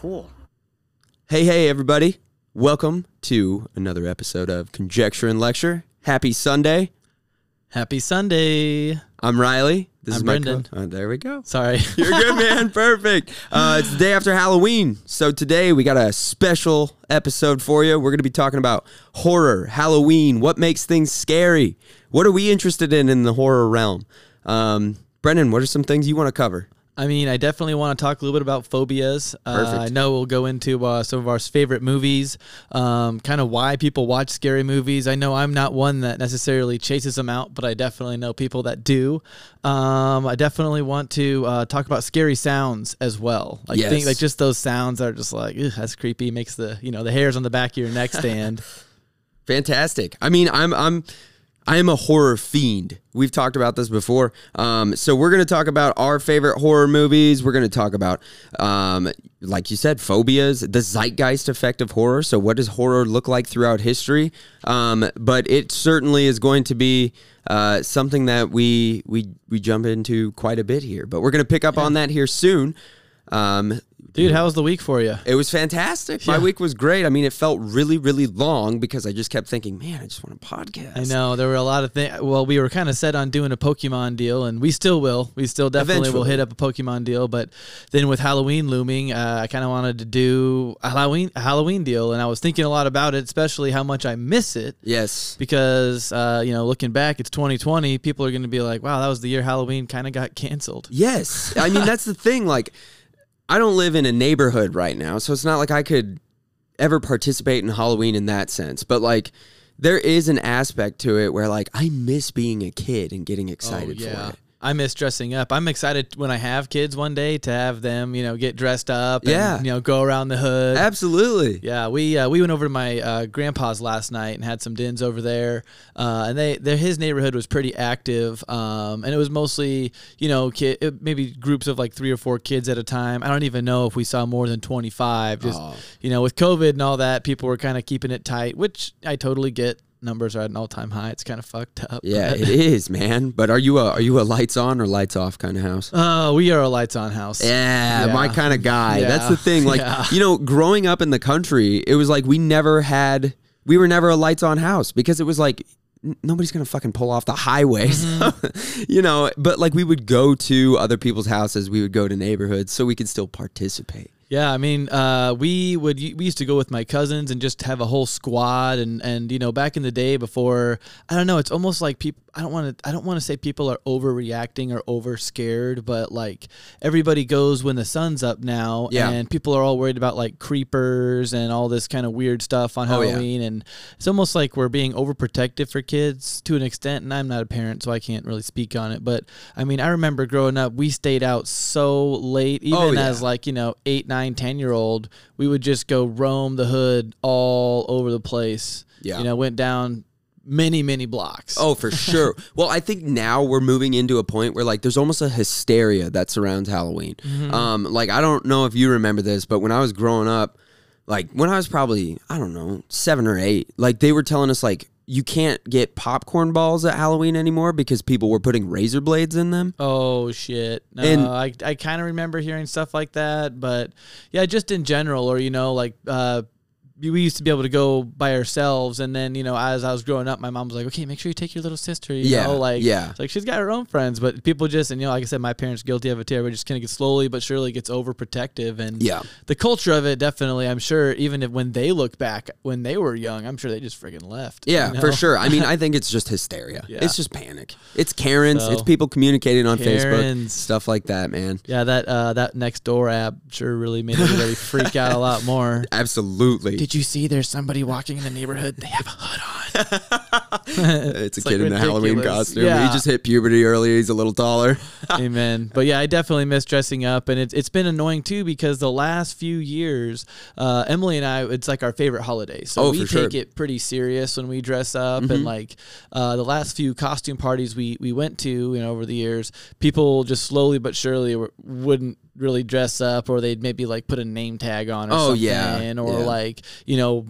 Cool. Hey, hey, everybody. Welcome to another episode of Conjecture and Lecture. Happy Sunday. Happy Sunday. I'm Riley. This I'm is my Brendan. co- uh, there we go. Sorry. You're good, man. Perfect. Uh, it's the day after Halloween. So today we got a special episode for you. We're going to be talking about horror, Halloween, what makes things scary. What are we interested in in the horror realm? Um, Brendan, what are some things you want to cover? I mean, I definitely want to talk a little bit about phobias. Uh. I know we'll go into uh, some of our favorite movies, um, kind of why people watch scary movies. I know I'm not one that necessarily chases them out, but I definitely know people that do. Um, I definitely want to uh, talk about scary sounds as well. Like Yes. think like just those sounds that are just like that's creepy. Makes the you know the hairs on the back of your neck stand. Fantastic. I mean, I'm I'm I am a horror fiend. We've talked about this before. Um, so we're going to talk about our favorite horror movies. We're going to talk about, um, like you said, phobias, the zeitgeist effect of horror. So what does horror look like throughout history? Um, but it certainly is going to be uh, something that we we we jump into quite a bit here. But we're going to pick up on that here soon. Dude, how was the week for you? it was fantastic. My Yeah. week was great. I mean, it felt really, really long because I just kept thinking, man, I just want a podcast. I know there were a lot of things. Well, we were kind of set on doing a Pokemon deal, and we still will. We still definitely will Eventually. hit up a Pokemon deal. But then with Halloween looming, uh, I kind of wanted to do a Halloween a Halloween deal, and I was thinking a lot about it, especially how much I miss it. Yes. Because uh, you know, looking back, it's 2020. People are going to be like, "Wow, that was the year Halloween kind of got canceled." Yes. I mean, that's the thing. Like, I don't live in a neighborhood right now, so it's not like I could ever participate in Halloween in that sense. But, like, there is an aspect to it where, like, I miss being a kid and getting oh, excited for it. I miss dressing up. I'm excited when I have kids one day to have them, you know, get dressed up. And, Yeah. you know, go around the hood. Absolutely. Yeah, we uh, we went over to my uh, grandpa's last night and had some dins over there, uh, and they their, his neighborhood was pretty active, um, and it was mostly you know kid, maybe groups of like three or four kids at a time. I don't even know if we saw more than twenty five. Just Oh. you know with COVID and all that, people were kind of keeping it tight, which I totally get. Numbers are at an all time high. It's kind of fucked up. Yeah, it is, man. But are you a are you a lights on or lights off kind of house? Oh, we are a lights on house. Yeah, Yeah. my kind of guy. That's the thing. Like, Yeah. you know, growing up in the country, it was like we never had, we were never a lights on house because it was like nobody's gonna fucking pull off the highway. Mm-hmm. You know, but like we would go to other people's houses, we would go to neighborhoods so we could still participate. Yeah, I mean, uh, we would we used to go with my cousins and just have a whole squad, and and you know, back in the day before, I don't know, it's almost like people. I don't want to. I don't want to say people are overreacting or over scared, but like everybody goes when the sun's up now, Yeah. and people are all worried about like creepers and all this kind of weird stuff on Oh, yeah. Halloween, and it's almost like we're being overprotective for kids to an extent. And I'm not a parent, so I can't really speak on it, but I mean, I remember growing up, we stayed out so late, even Oh, yeah. as like you know eight nine ten year old we would just go roam the hood all over the place Yeah. you know went down many many blocks Oh, for sure. well, I think now we're moving into a point where like there's almost a hysteria that surrounds Halloween. Mm-hmm. Um, like I don't know if you remember this, but when I was growing up, like when I was probably I don't know seven or eight, like they were telling us like you can't get popcorn balls at Halloween anymore because people were putting razor blades in them. oh shit no And- i, I kind of remember hearing stuff like that but yeah just in general or you know like uh we used to be able to go by ourselves and then you know as i was growing up my mom was like okay make sure you take your little sister you Yeah, know like yeah. it's like she's got her own friends but people just and you know like i said my parents guilty of it too everybody just kind of gets slowly but surely gets overprotective and Yeah. the culture of it definitely i'm sure even if when they look back when they were young i'm sure they just friggin' left Yeah, you for sure. I mean, I think it's just hysteria. Yeah. It's just panic. It's Karens. So- it's people communicating on Facebook, Karens. stuff like that, man. yeah that uh that next door app sure really made everybody freak out a lot more Absolutely. Did you see there's somebody walking in the neighborhood they have a hood on it's a like kid in a Halloween costume. Yeah. He just hit puberty early. He's a little taller. Amen. But yeah, I definitely miss dressing up, and it's it's been annoying too because the last few years, uh, Emily and I, it's like our favorite holiday. So Oh, we for sure. take it pretty serious when we dress up, and like uh, the last few costume parties we we went to, you know, over the years, people just slowly but surely wouldn't really dress up, or they'd maybe like put a name tag on, or Oh, something, yeah. or Yeah. like you know.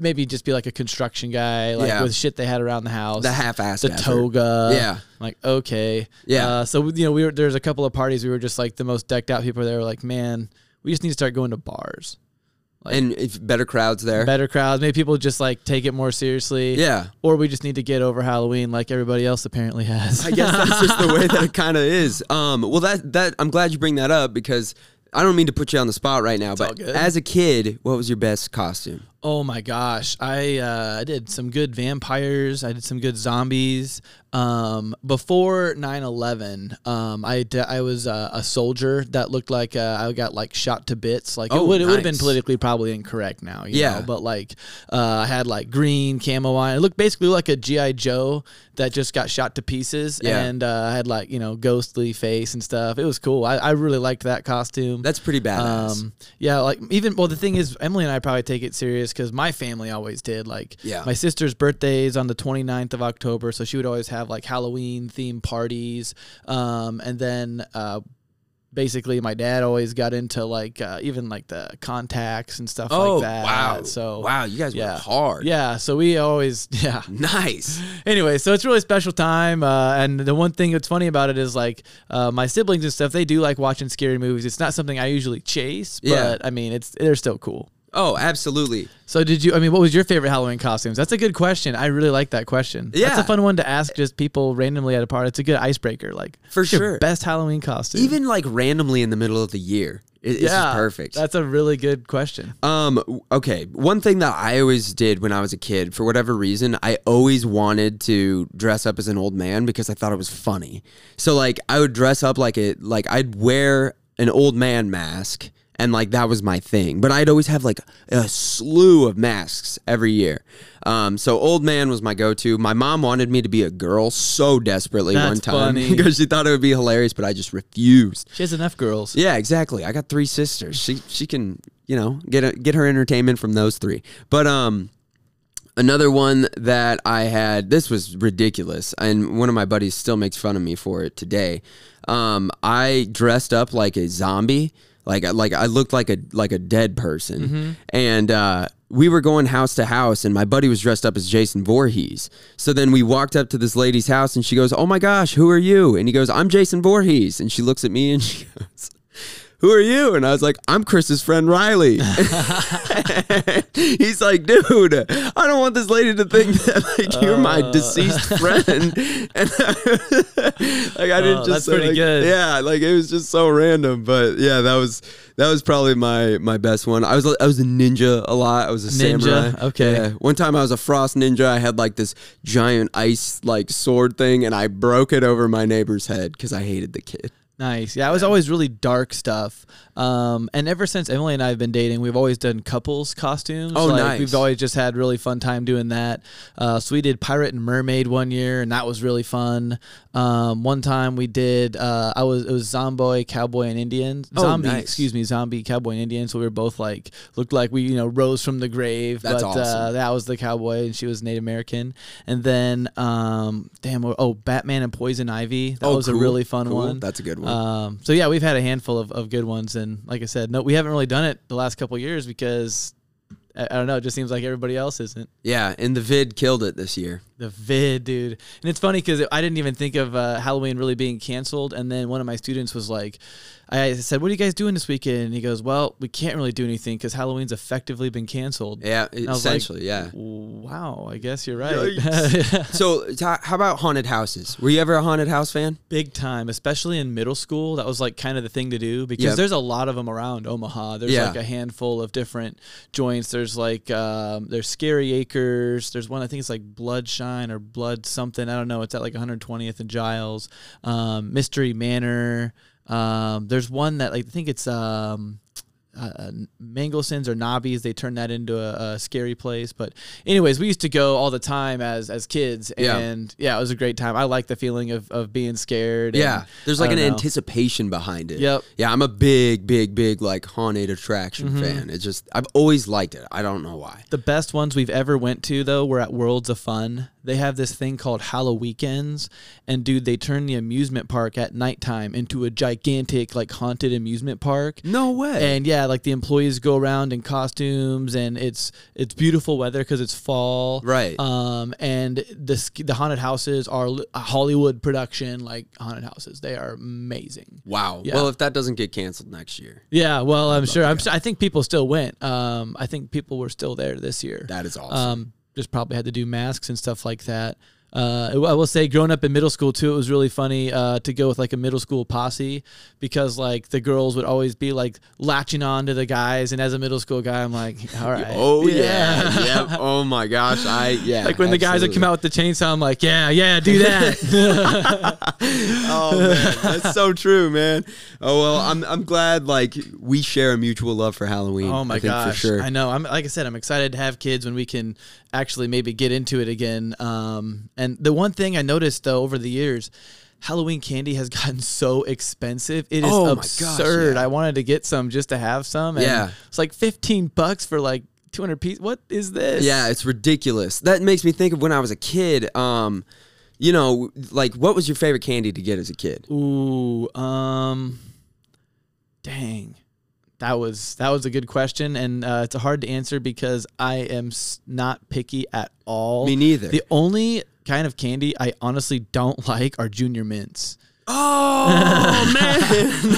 Maybe just be like a construction guy, like Yeah. with shit they had around the house. The half-ass, the effort. toga. Yeah. Like okay. Yeah. Uh, so you know, we were there's a couple of parties we were just like the most decked out people. They were like, man, we we just need to start going to bars. Like- and if better crowds there. Better crowds. Maybe people just like take it more seriously. yeah. Or we just need to get over Halloween like everybody else apparently has. I guess that's just the way that it kind of is. Um, well, that that I'm glad you bring that up because I don't mean to put you on the spot right now, all but as a kid, what was your best costume? Oh my gosh, I uh, I did some good vampires. I did some good zombies. Um, before 9/11, um, I d- I was uh, a soldier that looked like uh, I got like shot to bits. Like it Oh, would it would have been politically probably incorrect now. you Yeah. know, but like uh, I had like green camo on. It looked basically like a GI Joe that just got shot to pieces, Yeah. and uh, I had like you know ghostly face and stuff. It was cool. I, I really liked that costume. That's pretty badass. Um, yeah, like even well, the thing is, Emily and I probably take it serious because my family always did. Like, Yeah. my sister's birthday is on the 29th of October, so she would always have like Halloween themed parties. Um, and then uh, basically, my dad always got into like uh, even like the contacts and stuff oh like that. wow! So wow, you guys yeah. went hard. yeah, so we always yeah. Nice. Anyway, so it's a really special time, uh, and the one thing that's funny about it is like uh, my siblings and stuff. They do like watching scary movies. It's not something I usually chase, but Yeah. I mean, it's they're still cool. Oh, absolutely. So did you? I mean, what was your favorite Halloween costumes? That's a good question. I really like that question. Yeah. that's Yeah. a fun one to ask just people randomly at a party. It's a good icebreaker. Like For sure. best Halloween costume. Even like randomly in the middle of the year, it, just perfect. That's a really good question. Um. Okay. One thing that I always did when I was a kid, for whatever reason, I always wanted to dress up as an old man because I thought it was funny. So like, I would dress up like it, like I'd wear an old man mask, and like that was my thing. But I'd always have like a slew of masks every year. Um. So old man was my go-to. My mom wanted me to be a girl so desperately That's one time funny. because she thought it would be hilarious, but I just refused. She has enough girls. Yeah, exactly. I got three sisters. She she can you know get a, get her entertainment from those three. But um, another one that I had. This was ridiculous, and one of my buddies still makes fun of me for it today. Um, I dressed up like a zombie. Like like I looked like a like a dead person, and uh, we were going house to house, and my buddy was dressed up as Jason Voorhees. So then we walked up to this lady's house, and she goes, "Oh my gosh, who are you?" And he goes, "I'm Jason Voorhees," and she looks at me and she goes. Who are you? And I was like, I'm Chris's friend Riley. He's like, dude, I don't want this lady to think that like you're my Uh. deceased friend. And like I didn't Oh, just that's say, pretty like- good. Yeah, like it was just so random. But yeah, that was that was probably my my best one. I was I was a ninja a lot. I was a Ninja, samurai. okay. Yeah. One time I was a frost ninja. I had like this giant ice like sword thing, and I broke it over my neighbor's head because I hated the kid. Nice. Yeah, it was always really dark stuff. Um, and ever since Emily and I have been dating, we've always done couples costumes. Oh, like, nice. We've always just had really fun time doing that. Uh, so we did pirate and mermaid one year, and that was really fun. Um, one time we did. Uh, I was it was zombie, cowboy, and Indian. Oh, Zombie, nice. excuse me, zombie, cowboy, and Indian. So we were both like looked like we you know rose from the grave. That's but uh, awesome. that was the cowboy, and she was Native American. And then um, damn, oh, Batman and Poison Ivy. That Oh, was a really fun cool. one. That's a good one. Um, so yeah, we've had a handful of, of good ones, and like I said, no, we haven't really done it the last couple of years because I, I don't know. It just seems like everybody else isn't. Yeah, and the vid killed it this year. The vid, dude, and it's funny because I didn't even think of uh, Halloween really being canceled, and then one of my students was like, I said, "What are you guys doing this weekend?" And he goes, "Well, we can't really do anything because Halloween's effectively been canceled." Yeah, was like, essentially, yeah. Wow, I guess you're right. So, t- how about haunted houses? Were you ever a haunted house fan? Big time, especially in middle school. That was like kind of the thing to do because Yep. there's a lot of them around Omaha. There's Yeah. like a handful of different joints. There's like um, there's Scary Acres. There's one I think it's like Bloodshine or Blood something. I don't know. It's at like 120th and Giles. Um, Mystery Manor. Um, there's one that like, I think it's um, uh, Mangelsens or Nobbies. They turned that into a, a scary place. But anyways, we used to go all the time as as kids, and yeah, it was a great time. I like the feeling of, of being scared. and Yeah, there's like an know. anticipation behind it. Yep. Yeah, I'm a big, big, big like haunted attraction Mm-hmm. fan. It's just I've always liked it. I don't know why. The best ones we've ever went to though were at Worlds of Fun. They have this thing called Hallow Weekends, and dude, they turn the amusement park at nighttime into a gigantic like haunted amusement park. No way. And yeah, like the employees go around in costumes, and it's it's beautiful weather because it's fall, Right. Um, and the the haunted houses are a Hollywood production, like haunted houses. They are amazing. Wow. Yeah. Well, if that doesn't get canceled next year, Yeah, well, I'm sure. I'm. s- I think people still went. Um, I think people were still there this year. that is awesome. Um, just probably had to do masks and stuff like that. Uh, I will say, growing up in middle school too, it was really funny uh, to go with like a middle school posse because like the girls would always be like latching on to the guys, and as a middle school guy, I'm like, all right, oh yeah. yep. Oh my gosh. I yeah. Like when the guys would come out with the chainsaw, I'm like, yeah, yeah, do that. oh man, that's so true, man. Oh well, I'm I'm glad like we share a mutual love for Halloween. oh my I think, gosh, for sure. I know. I'm like I said, I'm excited to have kids when we can actually maybe get into it again. Um, and the one thing I noticed though over the years. Halloween candy has gotten so expensive. It is Oh my gosh, absurd. yeah. I wanted to get some just to have some. And Yeah. It's like 15 bucks for like 200 pieces. What is this? Yeah, it's ridiculous. That makes me think of when I was a kid. Um, you know, like what was your favorite candy to get as a kid? Ooh, um, dang, that was that was a good question, and uh, it's hard to answer because I am not picky at all. Me neither. The only kind of candy I honestly don't like are junior mints. Oh man,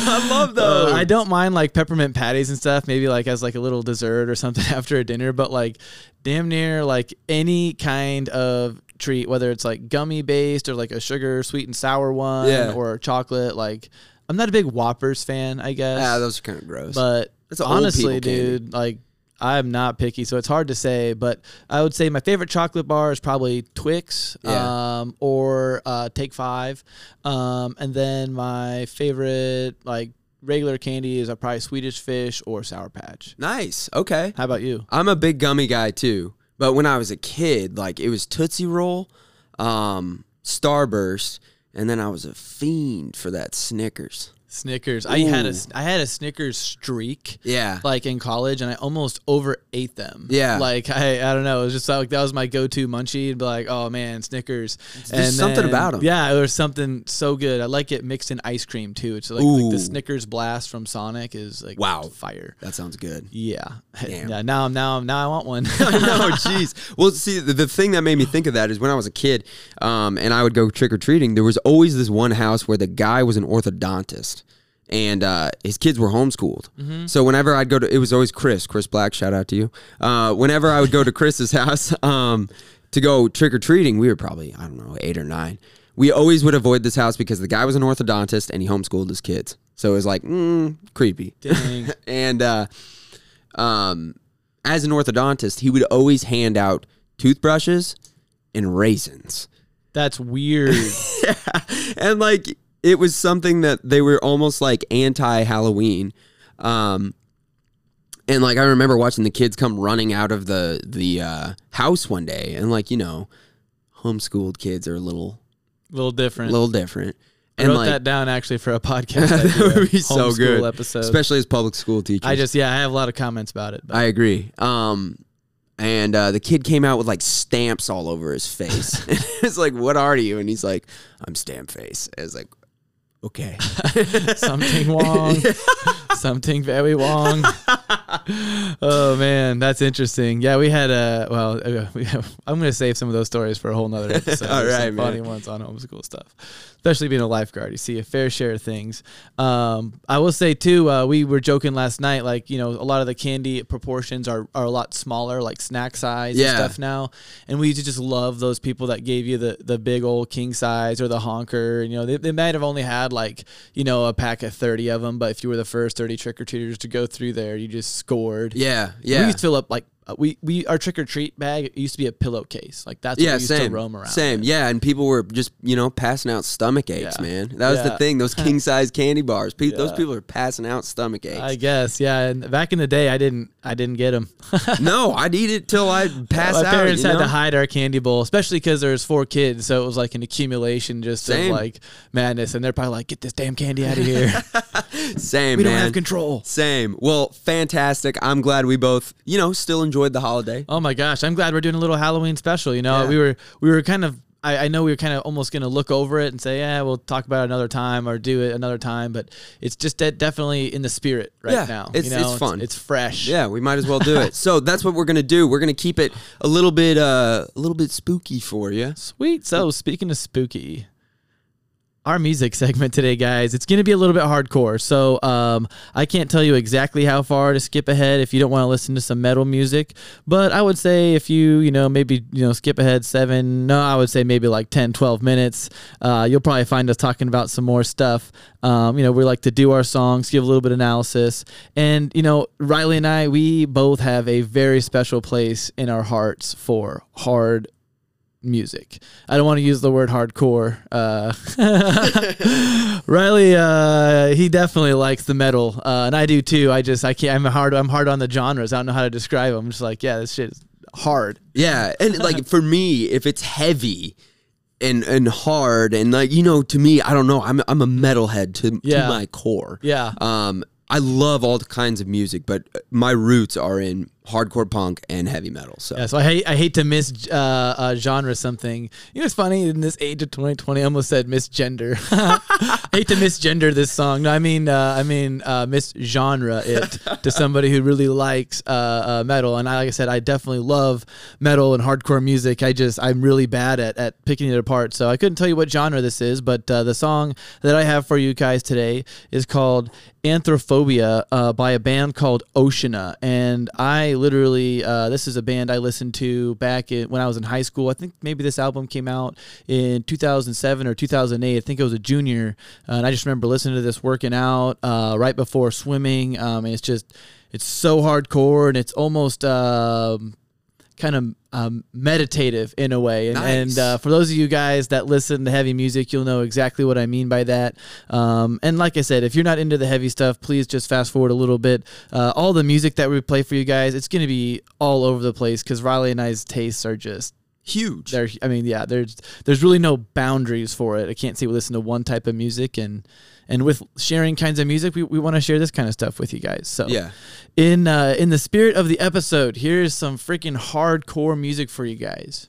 I love Uh, those. I don't mind like peppermint patties and stuff, maybe like as like a little dessert or something after a dinner, but like damn near like any kind of treat, whether it's like gummy based or like a sugar sweet and sour one Yeah. or chocolate, like I'm not a big Whoppers fan, I guess. Yeah, those are kind of gross. but That's an old honestly, dude, like I'm not picky, so it's hard to say. But I would say my favorite chocolate bar is probably Twix, Yeah. um, or uh, Take Five, um, and then my favorite like regular candy is probably Swedish Fish or Sour Patch. nice. Okay. How about you? I'm a big gummy guy too. But when I was a kid, like it was Tootsie Roll, um, Starburst, and then I was a fiend for that Snickers. Snickers. I had a. I had a Snickers streak. Yeah. Like in college, and I almost overate them. Yeah. like I, I don't know. It was just like that was my go-to munchie. And be like, oh man, Snickers. There's something about them. Yeah, there was something so good. I like it mixed in ice cream too. It's like, like the Snickers blast from Sonic is like Wow. fire. That sounds good. Yeah, Damn. yeah. Now I'm now I'm now I want one. no, jeez. Well, see, the, the thing that made me think of that is when I was a kid, um, and I would go trick or treating. There was always this one house where the guy was an orthodontist, and uh, his kids were homeschooled. So whenever I'd go to, it was always Chris, Chris Black. Shout out to you. Uh, whenever I would go to Chris's house um, to go trick or treating, we were probably I don't know eight or nine. We always would avoid this house because the guy was an orthodontist and he homeschooled his kids. So it was like mm, creepy. Dang. and uh, um, as an orthodontist, he would always hand out toothbrushes and raisins. That's weird. yeah. and like it was something that they were almost like anti Halloween. Um, and like I remember watching the kids come running out of the the uh, house one day, and like you know, homeschooled kids are a little A little different. little different. I And wrote like that down actually for a podcast. that would be so good, episode. especially as public school teachers. I just yeah, I have a lot of comments about it. But I agree. Um, and uh, the kid came out with like stamps all over his face. it's like, what are you? And he's like, I'm stamp face. I was like, okay. something wrong. something very wrong. oh man, that's interesting. Yeah, we had a well. uh, we have, I'm going to save some of those stories for a whole nother episode. All right, There's right, some man. funny ones on homeschool stuff, especially being a lifeguard. You see a fair share of things. Um, I will say too, uh, we were joking last night. Like you know, a lot of the candy proportions are are a lot smaller, like snack size Yeah. and stuff now. And we used to just love those people that gave you the the big old king size or the honker. You know, they, they might have only had like you know a pack of thirty of them, but if you were the first thirty trick or treaters to go through there, you just scored. Yeah, yeah. We used to fill up like Uh, we we our trick or treat bag used to be a pillowcase. Like that's what yeah, we used same. to roam around. Same, with. yeah, and people were just you know passing out stomach aches, Yeah. man. That was the thing. Those king size candy bars. Pe- Those people are passing out stomach aches. I guess, yeah. And back in the day, I didn't, I didn't get them. no, I'd eat it till I pass My out. parents you had know? to hide our candy bowl, especially because there's four kids, so it was like an accumulation just Same. of like madness. And they're probably like, "Get this damn candy out of here. Same, we man. don't have control." Same. Well, fantastic. I'm glad we both, you know, still enjoyed the holiday. Oh my gosh, I'm glad we're doing a little Halloween special. You know, Yeah. we were we were kind of I, I know we were kind of almost going to look over it and say, yeah, we'll talk about it another time or do it another time, but it's just de- definitely in the spirit right Yeah, now. it's- you know? it's fun. It's, fresh. Yeah, we might as well do it. So that's what we're gonna do. We're gonna keep it a little bit, uh, a little bit spooky for you. Sweet. So speaking of spooky, our music segment today, guys, it's going to be a little bit hardcore. So um, I can't tell you exactly how far to skip ahead if you don't want to listen to some metal music. But I would say if you, you know, maybe, you know, skip ahead seven, no, I would say maybe like 10, 12 minutes, uh, you'll probably find us talking about some more stuff. Um, you know, we like to do our songs, give a little bit of analysis. And, you know, Riley and I, we both have a very special place in our hearts for hard music. I don't want to use the word hardcore. Uh, Riley, uh, he definitely likes the metal, uh, and I do too. I just I can't. I'm hard. I'm hard on the genres. I don't know how to describe them. I'm just like, yeah, this shit is hard. Yeah, and like for me, if it's heavy and and hard and like you know, to me, I don't know. I'm I'm a metalhead to, Yeah. to my core. Yeah. Um, I love all kinds of music, but my roots are in hardcore punk and heavy metal. So Yeah, so I hate I hate to miss uh, uh, genre something. You know, it's funny in this age of 2020. I almost said misgender. I hate to misgender this song. No, I mean uh, I mean uh, misgenre it to somebody who really likes uh, uh, metal. And I, like I said, I definitely love metal and hardcore music. I just I'm really bad at at picking it apart. So I couldn't tell you what genre this is, but uh, the song that I have for you guys today is called Anthrophobia uh, by a band called Oceana. And I literally, uh, this is a band I listened to back in, when I was in high school. I think maybe this album came out in 2007 or 2008. I think I was a junior. Uh, and I just remember listening to this working out uh, right before swimming. Um, and it's just, it's so hardcore and it's almost. Kind of um, meditative in a way. And, Nice. and uh, for those of you guys that listen to heavy music, you'll know exactly what I mean by that. Um, and like I said, if you're not into the heavy stuff, please just fast forward a little bit. Uh, all the music that we play for you guys, it's going to be all over the place because Riley and I's tastes are just huge. there. I mean, yeah, there's there's really no boundaries for it. I can't say we listen to one type of music and. And with sharing kinds of music, we, we want to share this kind of stuff with you guys. So Yeah. in uh, in the spirit of the episode, here's some freaking hardcore music for you guys.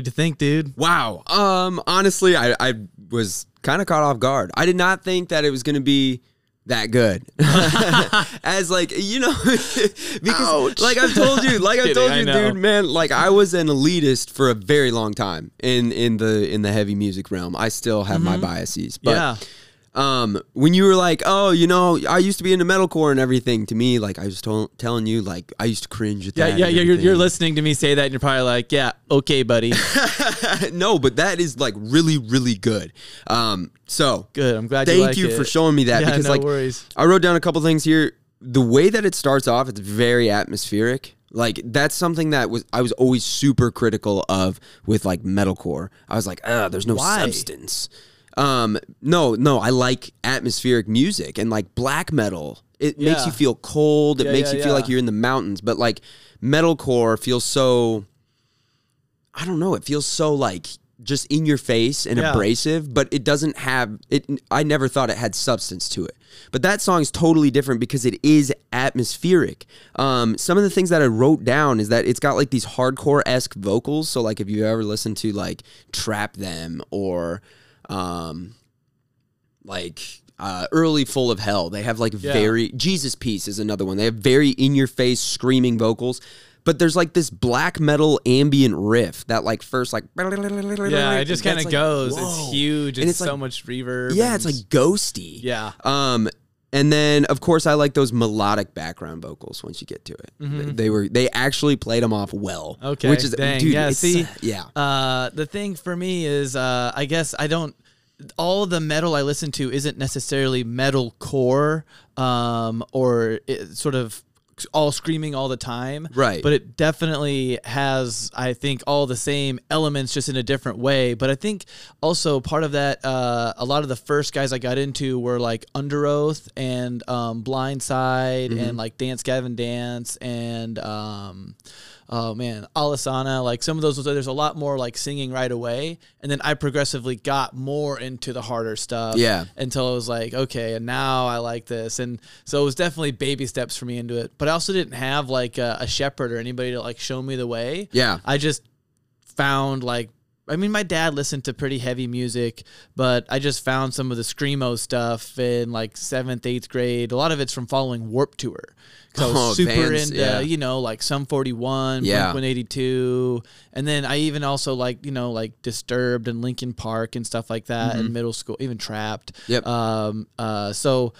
What'd you think, dude? Wow. Um. Honestly, I I was kind of caught off guard. I did not think that it was going to be that good. As like you know, because Ouch. like I've told you, like I've told I you, know. dude, man. Like I was an elitist for a very long time in in the in the heavy music realm. I still have my biases, but yeah. Um, when you were like, "Oh, you know, I used to be into metalcore and everything," to me, like I was telling you, like I used to cringe at Yeah, that. yeah, yeah, you're, you're listening to me say that, and you're probably like, "Yeah, okay, buddy, no, but that is like really, really good. Um, so good. I'm glad. thank you, like you for showing me that Yeah, because no like worries. I wrote down a couple things here. The way that it starts off, it's very atmospheric. Like that's something that was I was always super critical of with like metalcore. I was like, ah, there's no Why? substance. Um, no, no, I like atmospheric music and like black metal. It makes you feel cold. It Yeah, makes yeah, you feel like you're in the mountains. But like metalcore feels so I don't know. It feels so like just in your face and Yeah. abrasive, but it doesn't have it. I never thought it had substance to it. But that song is totally different because it is atmospheric. Um, some of the things that I wrote down is that it's got like these hardcore esque vocals. So like if you ever listen to like Trap Them or um, like uh, early Full of Hell, they have like Yeah. very Jesus Piece is another one. They have very in your face screaming vocals. But there's like this black metal ambient riff that like first like Yeah, it just kind of like, goes. whoa. It's huge. And It's, it's so like- much reverb. Yeah, it's like ghosty. yeah. Um, and then of course I like those melodic background vocals once you get to it. They, they were they actually played them off well. Mm-hmm. Okay, which is dang, dude. yeah, see, yeah. Uh, the thing for me is, uh, I guess I don't. All the metal I listen to isn't necessarily metal core, um, or it, sort of all screaming all the time. Right. But it definitely has, I think, all the same elements, just in a different way. But I think also part of that, uh, a lot of the first guys I got into were like Underoath and um, Blindside and like Dance Gavin Dance and. Um, oh man, Alesana, like some of those, there's a lot more like singing right away. And then I progressively got more into the harder stuff. Yeah. Until I was like, okay, and now I like this. And so it was definitely baby steps for me into it. But I also didn't have like a, a shepherd or anybody to like show me the way. Yeah. I just found like, I mean, my dad listened to pretty heavy music, but I just found some of the screamo stuff in like seventh, eighth grade. A lot of it's from following Warp Tour. Because I was Oh, super Vans, into, yeah. you know, like Sum 41, Yeah. Blink 182. And then I even also like, you know, like Disturbed and Linkin Park and stuff like that in middle school, even Trapt. Mm-hmm. Yep. Um, uh, so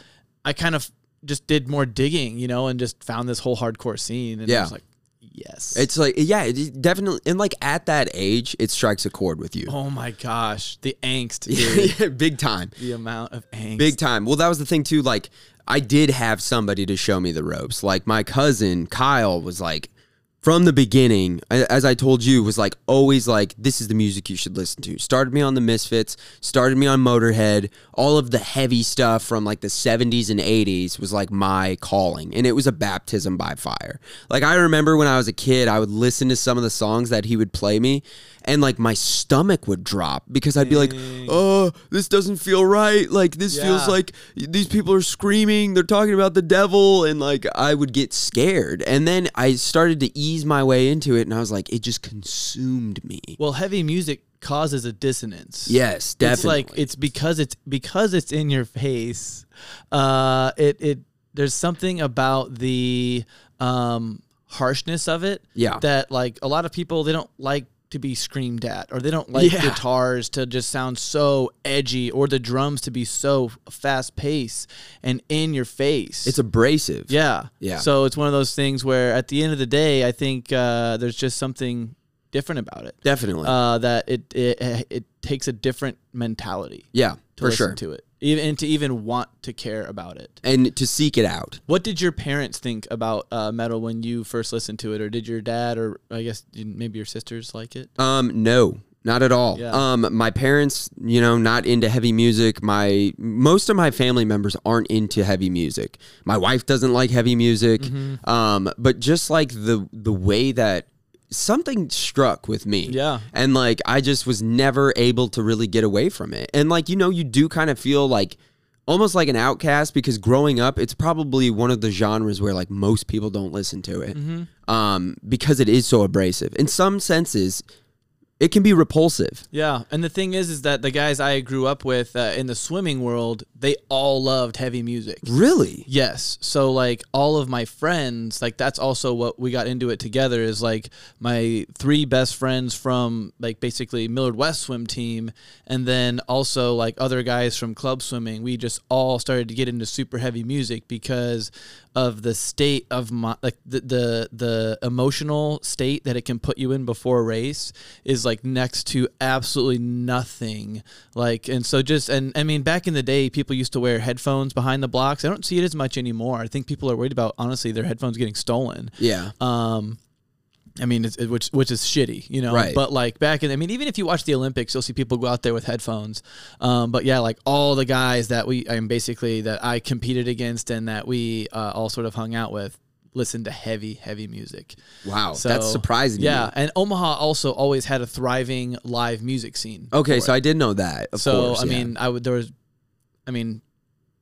I kind of just did more digging, you know, and just found this whole hardcore scene. And I Yeah. was like, yes. It's like yeah, it definitely and like at that age, it strikes a chord with you. oh my gosh. The angst. Yeah, big time. the amount of angst. Big time. Well, that was the thing too. Like, I did have somebody to show me the ropes. Like, my cousin Kyle was like, from the beginning, as I told you, was like always like, this is the music you should listen to. Started me on the Misfits, started me on Motorhead. All of the heavy stuff from like the 70s and 80s was like my calling. And it was a baptism by fire. Like, I remember when I was a kid, I would listen to some of the songs that he would play me. And like my stomach would drop because I'd be like, oh, this doesn't feel right. Like, this feels like these people are screaming, they're talking about the devil, and like I would get scared. And then I started to ease my way into it, and I was like, it just consumed me. Well, heavy music causes a dissonance. Yes, definitely. It's like it's because it's because it's in your face. Uh, it it there's something about the um harshness of it. Yeah. That like a lot of people they don't like to be screamed at or they don't like Yeah. guitars to just sound so edgy or the drums to be so fast paced and in your face. it's abrasive. Yeah. Yeah. So it's one of those things where at the end of the day, I think uh, there's just something different about it. definitely. Uh, that it, it it takes a different mentality yeah, to for listen sure. to it, even and to even want to care about it. And to seek it out. What did your parents think about uh, metal when you first listened to it, or did your dad, or I guess maybe your sisters like it? Um, no, not at all. Yeah. Um, my parents, you know, not into heavy music. My most of my family members aren't into heavy music. My wife doesn't like heavy music. Mm-hmm. Um, but just like the the way that something struck with me. Yeah. And like I just was never able to really get away from it. And like, you know, you do kind of feel like almost like an outcast because growing up, it's probably one of the genres where like most people don't listen to it. Mm-hmm. Um, because it is so abrasive. In some senses, it can be repulsive. Yeah, and the thing is, is that the guys I grew up with uh, in the swimming world, they all loved heavy music. Really? Yes. So like all of my friends, like that's also what we got into it together is like my three best friends from like basically Millard West swim team and then also like other guys from club swimming. We just all started to get into super heavy music because of the state of my like the the, the emotional state that it can put you in before a race is like next to absolutely nothing. Like and so just and i mean back in the day people used to wear headphones behind the blocks. I don't see it as much anymore. I think people are worried about honestly their headphones getting stolen. Yeah. um I mean, it's, it, which which is shitty, you know. Right. But like back in, I mean, even if you watch the Olympics, you'll see people go out there with headphones. Um, but yeah, like all the guys that we, I mean, basically that I competed against and that we uh, all sort of hung out with, listened to heavy, heavy music. Wow. So that's surprising. Yeah, and Omaha also always had a thriving live music scene. Okay, so it. I did know that. Of so course, I yeah. mean, I would there was, I mean,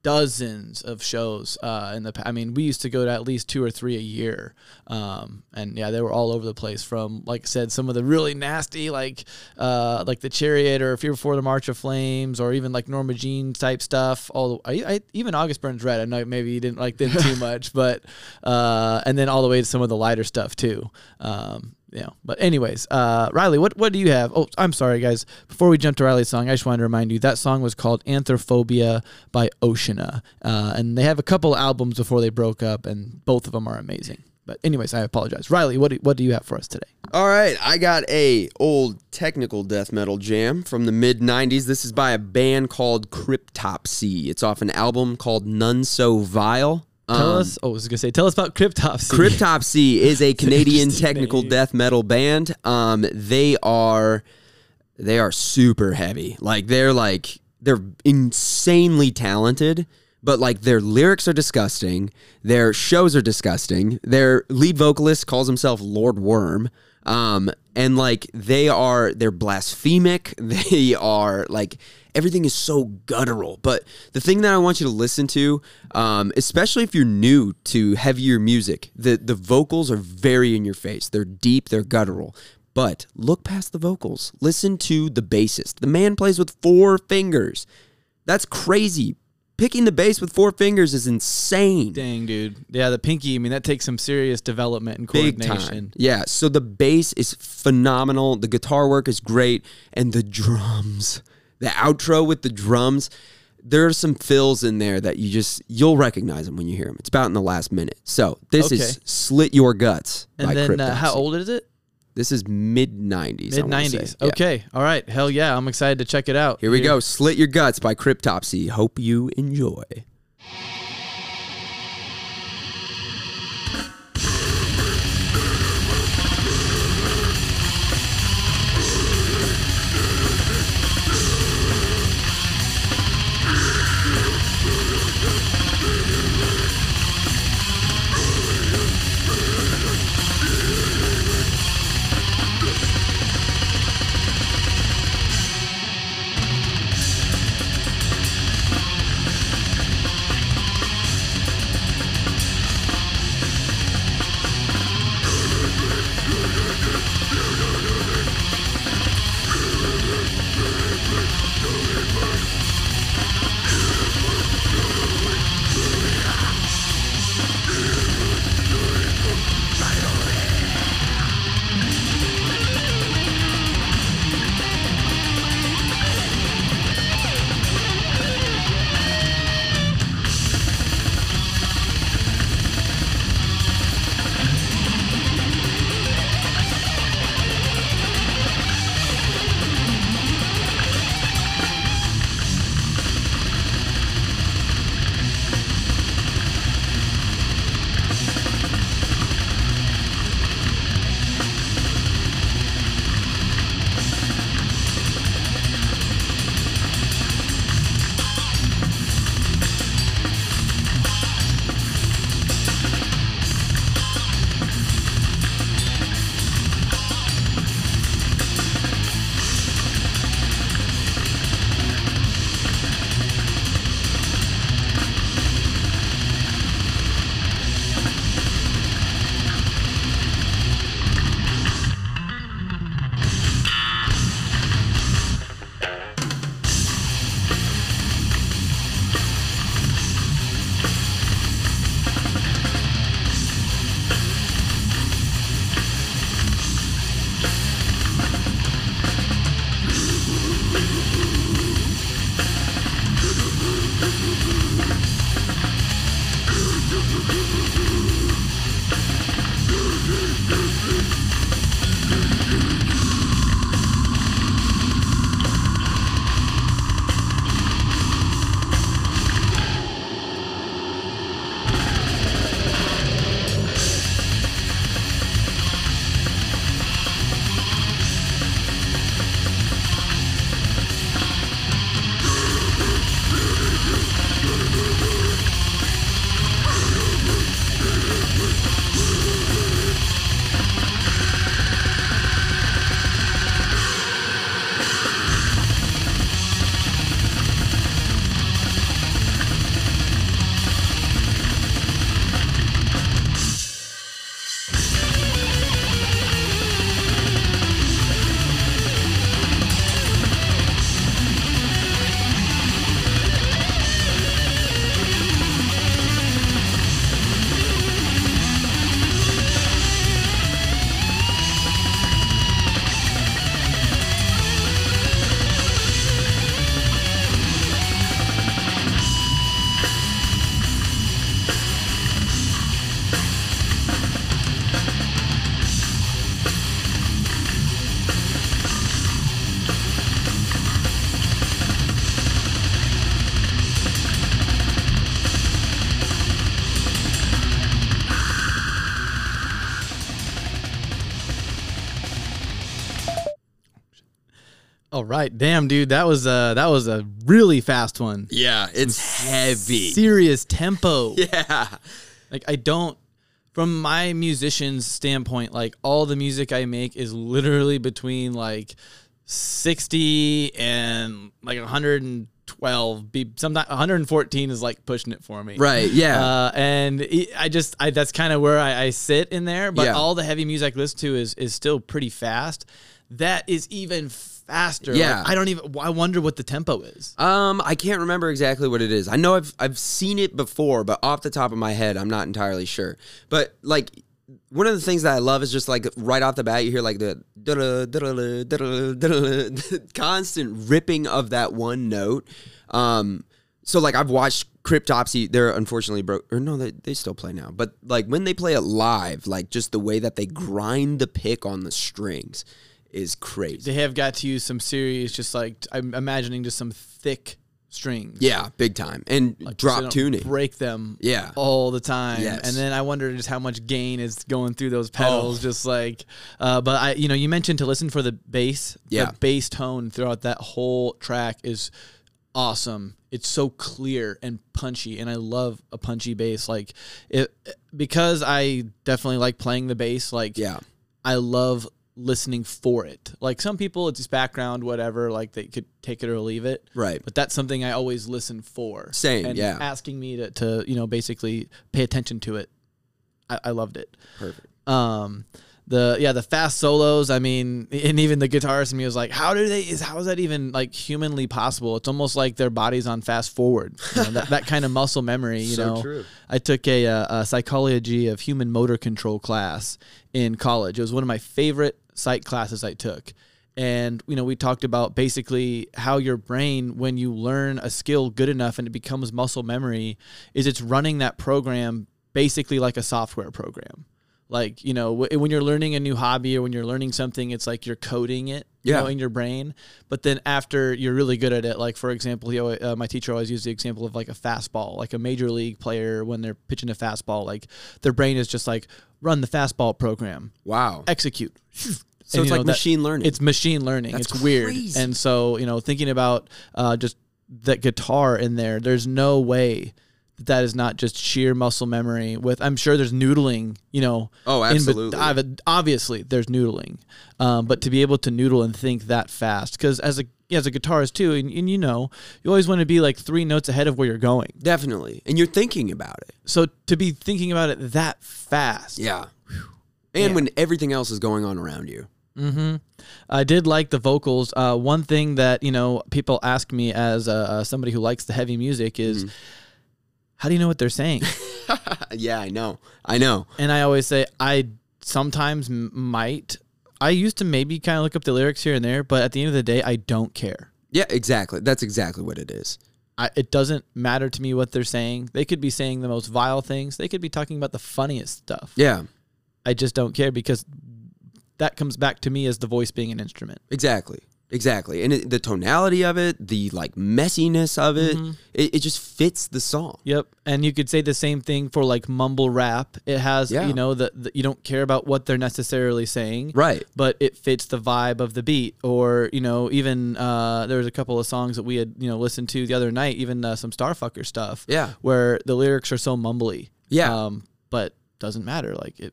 dozens of shows uh, in the. I mean, we used to go to at least two or three a year, um, and yeah, they were all over the place. From like I said, some of the really nasty, like uh, like the Chariot or Fear Before the March of Flames, or even like Norma Jean type stuff. All the, I, I, even August Burns Red. I know maybe you didn't like them too much, but uh, and then all the way to some of the lighter stuff too. Um, know, but anyways, uh, Riley, what what do you have? Oh, I'm sorry, guys. Before we jump to Riley's song, I just wanted to remind you that song was called "Anthrophobia" by Oceana, uh, and they have a couple albums before they broke up, and both of them are amazing. But anyways, I apologize, Riley. What do, what do you have for us today? All right, I got a old technical death metal jam from the mid '90s. This is by a band called Cryptopsy. It's off an album called None So Vile. Tell Um, us. Oh, I was gonna say, tell us about Cryptopsy. Cryptopsy is a Canadian technical name. death metal band. Um, they are they are super heavy. Like they're like they're insanely talented, but like their lyrics are disgusting. Their shows are disgusting. Their lead vocalist calls himself Lord Worm. Um, and like they are they're blasphemic. They are like everything is so guttural. But the thing that I want you to listen to, um, especially if you're new to heavier music, the the vocals are very in your face. They're deep, they're guttural. But look past the vocals. Listen to the bassist. The man plays with four fingers. That's crazy. Picking the bass with four fingers is insane. Dang, dude. Yeah, the pinky. I mean, that takes some serious development and Big coordination. time. Yeah. So the bass is phenomenal. The guitar work is great. And the drums, the outro with the drums, there are some fills in there that you just, you'll recognize them when you hear them. It's about in the last minute. So this is Slit Your Guts. And then, uh, how old is it? This is mid 90s. Mid nineties. Okay. All right. Hell yeah. I'm excited to check it out. Here we go. Slit Your Guts by Cryptopsy. Hope you enjoy. Right, damn, dude, that was uh that was a really fast one. Yeah, it's heavy. Serious tempo. Yeah. Like I don't from my musician's standpoint, like all the music I make is literally between like 60 and like 112 be sometimes 114 is like pushing it for me Right. Yeah. uh, and I just I, that's kind of where I, I sit in there. But Yeah. all the heavy music I listen to is is still pretty fast. That is even faster. Yeah. Like, I don't even. I wonder what the tempo is. Um, I can't remember exactly what it is. I know I've I've seen it before, but off the top of my head, I'm not entirely sure. But like one of the things that I love is just like right off the bat, you hear like the constant ripping of that one note. Um, so like I've watched Cryptopsy. They're unfortunately broke, or no, they they still play now. But like when they play it live, like just the way that they grind the pick on the strings is crazy. They have got to use some serious, just like I'm imagining, just some thick strings. Yeah, big time, and so they drop don't tuning. break them Yeah. all the time Yes. and then i wonder just how much gain is going through those Oh. pedals just like uh, but i you know you mentioned to listen for the bass Yeah. the bass tone throughout that whole track is awesome it's so clear and punchy and i love a punchy bass like it because i definitely like playing the bass like Yeah. I love listening for it. Like some people, it's just background, whatever. Like they could take it or leave it. Right. But that's something I always listen for. Same, And yeah. Asking me to, to you know basically pay attention to it. I, I loved it. Perfect. Um, the yeah the fast solos. I mean, and even the guitarist in me was like, how do they? Is how is that even like humanly possible? It's almost like their body's on fast forward. You know, that that kind of muscle memory. You So know, true. I took a, uh, a psychology of human motor control class in college. It was one of my favorite psych classes I took. And you know, we talked about basically how your brain, when you learn a skill good enough and it becomes muscle memory, is it's running that program basically like a software program. Like you know, w- when you're learning a new hobby or when you're learning something, it's like you're coding it, you Yeah. know, in your brain. But then after you're really good at it, like for example, he always, uh, my teacher always used the example of like a fastball, like a major league player when they're pitching a fastball, like their brain is just like run the fastball program, Wow. execute. So And, it's you know, like that- machine learning. It's machine learning. That's it's weird. And so, you know, thinking about uh, just that guitar in there, there's no way that that is not just sheer muscle memory with I'm sure there's noodling, you know. Oh, absolutely. ob- obviously there's noodling. Um, but to be able to noodle and think that fast cuz as a as a guitarist too, and, and you know, you always want to be like three notes ahead of where you're going. Definitely. And you're thinking about it. So to be thinking about it that fast, Yeah. And when everything else is going on around you. Mm-hmm. I did like the vocals. Uh, one thing that you know people ask me as uh, somebody who likes the heavy music is, Mm-hmm. How do you know what they're saying? yeah, I know. I know. and I always say I sometimes m- might. I used to maybe kind of look up the lyrics here and there, but at the end of the day, I don't care. Yeah, exactly. That's exactly what it is. I, it doesn't matter to me what they're saying. They could be saying the most vile things. They could be talking about the funniest stuff. Yeah, I just don't care because that comes back to me as the voice being an instrument. exactly. Exactly. And it, the tonality of it, the like messiness of it, Mm-hmm. it, it just fits the song. Yep, and you could say the same thing for like mumble rap. It has, Yeah. you know, that you don't care about what they're necessarily saying, Right. But it fits the vibe of the beat, or you know, even uh, there was a couple of songs that we had, you know, listened to the other night, even uh, some Starfucker stuff, Yeah. where the lyrics are so mumbly, Yeah. um, but doesn't matter. Like it,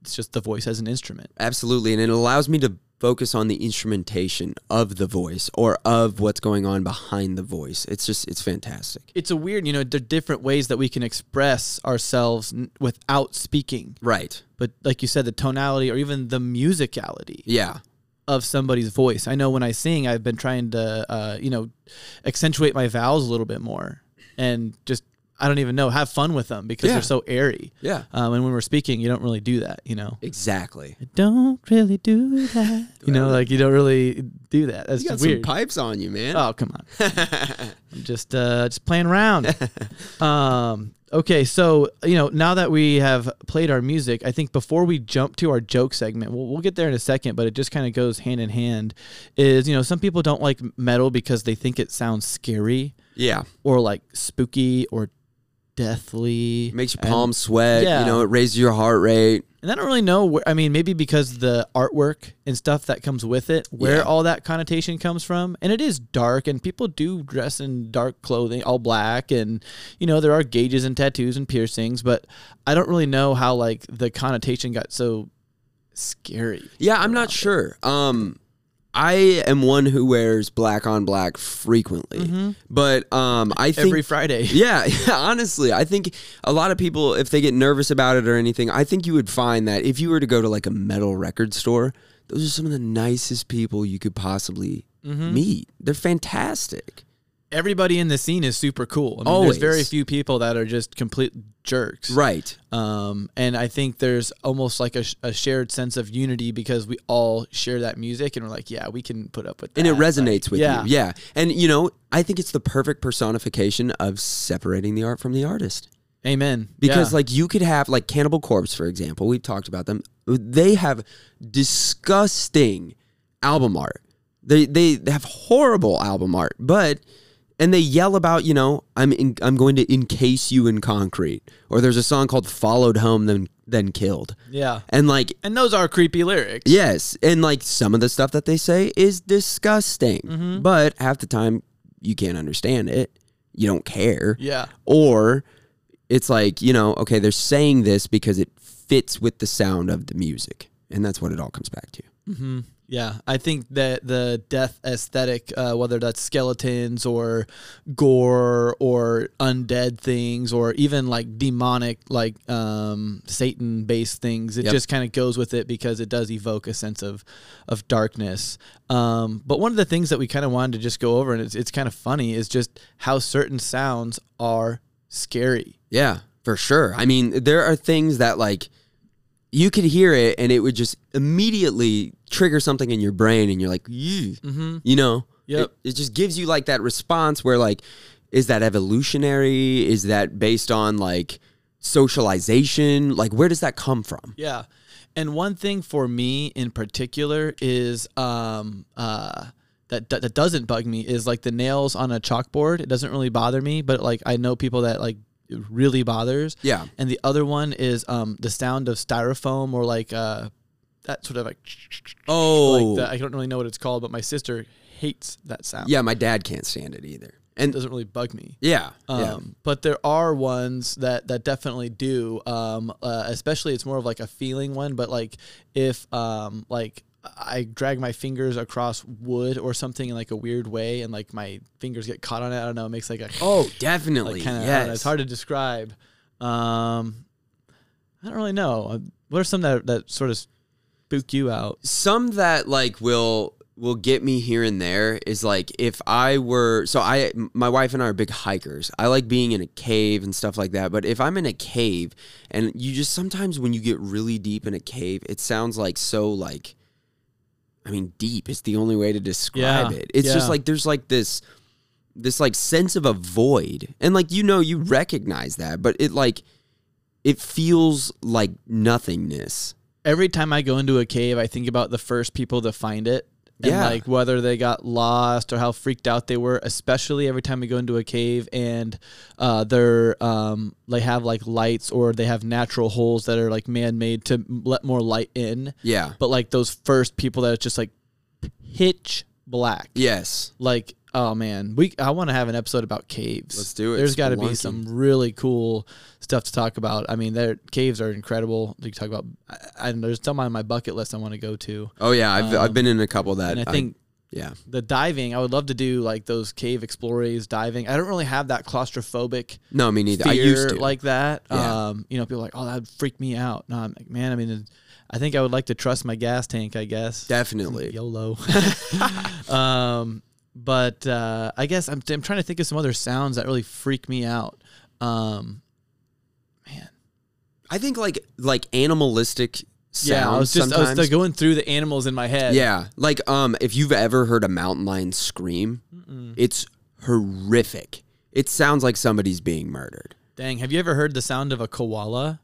it's just the voice as an instrument. Absolutely. And it allows me to focus on the instrumentation of the voice or of what's going on behind the voice. It's just, it's fantastic. It's a weird, you know, there are different ways that we can express ourselves n- without speaking. Right. But like you said, the tonality or even the musicality Yeah. of somebody's voice. I know when I sing, I've been trying to, uh, you know, accentuate my vowels a little bit more and just, I don't even know, have fun with them because Yeah. they're so airy. Yeah. Um, and when we're speaking, you don't really do that, you know. Exactly. I don't really do that. You know, like you don't really do that. That's You got weird. some pipes on you, man. Oh, come on. I'm just uh just playing around. um okay, so you know, now that we have played our music, I think before we jump to our joke segment, we'll, we'll get there in a second, but it just kind of goes hand in hand is, you know, some people don't like metal because they think it sounds scary Yeah. or like spooky or deathly. It makes your and- palms sweat. yeah. You know, it raises your heart rate. And I don't really know. Where, I mean, maybe because the artwork and stuff that comes with it, where Yeah. all that connotation comes from. And it is dark, and people do dress in dark clothing, all black, and you know there are gauges and tattoos and piercings. But I don't really know how like the connotation got so scary. Yeah, I'm not sure. Um, I am one who wears black on black frequently, but um, I think Every Friday. Yeah, yeah, honestly, I think a lot of people, if they get nervous about it or anything, I think you would find that if you were to go to like a metal record store, those are some of the nicest people you could possibly Mm-hmm. meet. They're fantastic. Everybody in the scene is super cool. I mean, Always. There's very few people that are just complete jerks. Right. Um, and I think there's almost like a, a shared sense of unity because we all share that music and we're like, yeah, we can put up with that. And it Like, resonates with yeah. you. Yeah. And, you know, I think it's the perfect personification of separating the art from the artist. Amen. Because Yeah. like you could have like Cannibal Corpse, for example. We've talked about them. They have disgusting album art. They they have horrible album art, but and they yell about you know I'm in, I'm going to encase you in concrete. Or there's a song called Followed Home Then Then Killed, yeah. and like And those are creepy lyrics. yes, and like some of the stuff that they say is disgusting, Mm-hmm. but half the time you can't understand it. You don't care Yeah. or it's like you know okay they're saying this because it fits with the sound of the music and that's what it all comes back to Yeah. I think that the death aesthetic, uh, whether that's skeletons or gore or undead things or even like demonic, like um, Satan based things, it Yep. just kind of goes with it because it does evoke a sense of, of darkness. Um, but one of the things that we kind of wanted to just go over, and it's, it's kind of funny, is just how certain sounds are scary. yeah for sure i mean there are things that like you could hear it and it would just immediately trigger something in your brain and you're like Mm-hmm. you know Yep. it, it just gives you like that response where like is that evolutionary is that based on like socialization like where does that come from Yeah. And one thing for me in particular is um uh that, that that doesn't bug me is like the nails on a chalkboard. It doesn't really bother me, but like I know people that like really bothers. yeah And the other one is um the sound of styrofoam or like uh that sort of like oh like that. I don't really know what it's called, but my sister hates that sound. yeah my dad can't stand it either It and doesn't really bug me. yeah Um, yeah But there are ones that that definitely do. Um, uh, especially it's more of like a feeling one. But like if um like I drag my fingers across wood or something in like a weird way, and like my fingers get caught on it. I don't know. It makes like a Oh, definitely. like kind of. yes. It's hard to describe. Um, I don't really know. Uh, What are some that that sort of spook you out? Some that like will will get me here and there is like if I were so I my wife and I are big hikers. I like being in a cave and stuff like that. But if I'm in a cave and you just sometimes when you get really deep in a cave, it sounds like so like I mean deep is the only way to describe Yeah, it. It's just like there's like this this like sense of a void. And like you know you recognize that, but it like it feels like nothingness. every time I go into a cave, I think about the first people to find it. And Yeah. like whether they got lost or how freaked out they were, especially every time we go into a cave and uh, they're um, they have like lights or they have natural holes that are like man made to let more light in. Yeah. But like those first people that it's just like pitch black. Yes. Like oh man, we I want to have an episode about caves. Let's do it. There's got to be some really cool stuff to talk about. I mean, their caves are incredible. You talk about, I, I, there's some on my bucket list I want to go to. Oh yeah, I've I've Um, been in a couple that And I think yeah. the diving, I would love to do like those cave explorers diving. I don't really have that claustrophobic No, me neither. I used to. like that. Yeah. Um, you know, people are like, oh, that'd freak me out. No, I'm like, man, I mean, I think I would like to trust my gas tank. I guess Definitely. YOLO. um, but uh, I guess I'm, I'm trying to think of some other sounds that really freak me out. Um, man, I think like like animalistic sounds yeah, I was just I sometimes. was going through the animals in my head. yeah, like um, if you've ever heard a mountain lion scream, Mm-mm. it's horrific. It sounds like somebody's being murdered. Dang, have you ever heard the sound of a koala?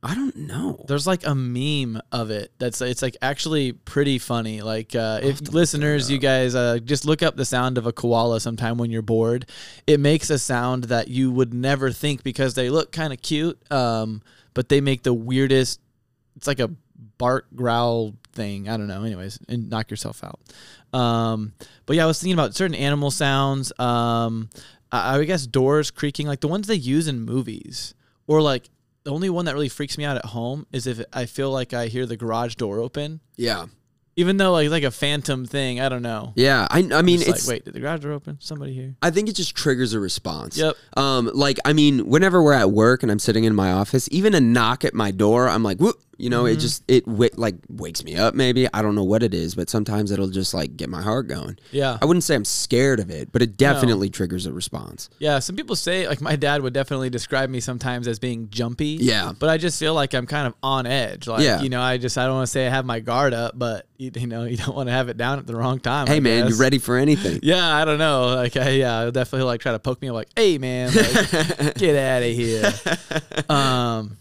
I don't know. There's like a meme of it that's it's like actually pretty funny. Like uh, if listeners, you guys uh, just look up the sound of a koala sometime when you're bored. It makes a sound that you would never think because they look kind of cute, um, but they make the weirdest. It's like a bark growl thing. I don't know. Anyways, and knock yourself out. Um, but yeah, I was thinking about certain animal sounds. Um, I, I guess doors creaking, like the ones they use in movies, or like the only one that really freaks me out at home is if I feel like I hear the garage door open, Yeah. even though like like a phantom thing. I don't know. Yeah. I, I mean, It's it's. like, wait, did the garage door open? Somebody here? I think it just triggers a response. Yep. Um, like I mean, whenever we're at work and I'm sitting in my office, even a knock at my door, I'm like, whoop. You know, it Mm-hmm. just it wa- like wakes me up. Maybe I don't know what it is, but sometimes it'll just like get my heart going. Yeah. I wouldn't say I'm scared of it, but it definitely triggers a response. Yeah, some people say like my dad would definitely describe me sometimes as being jumpy. Yeah. but I just feel like I'm kind of on edge. Like Yeah. you know, I just I don't want to say I have my guard up, but you, you know, you don't want to have it down at the wrong time. I Hey man, guess. you ready for anything? Yeah, I don't know. Like, I, yeah, I'll definitely like try to poke me. I'm like, hey man, like, get out of here. Um,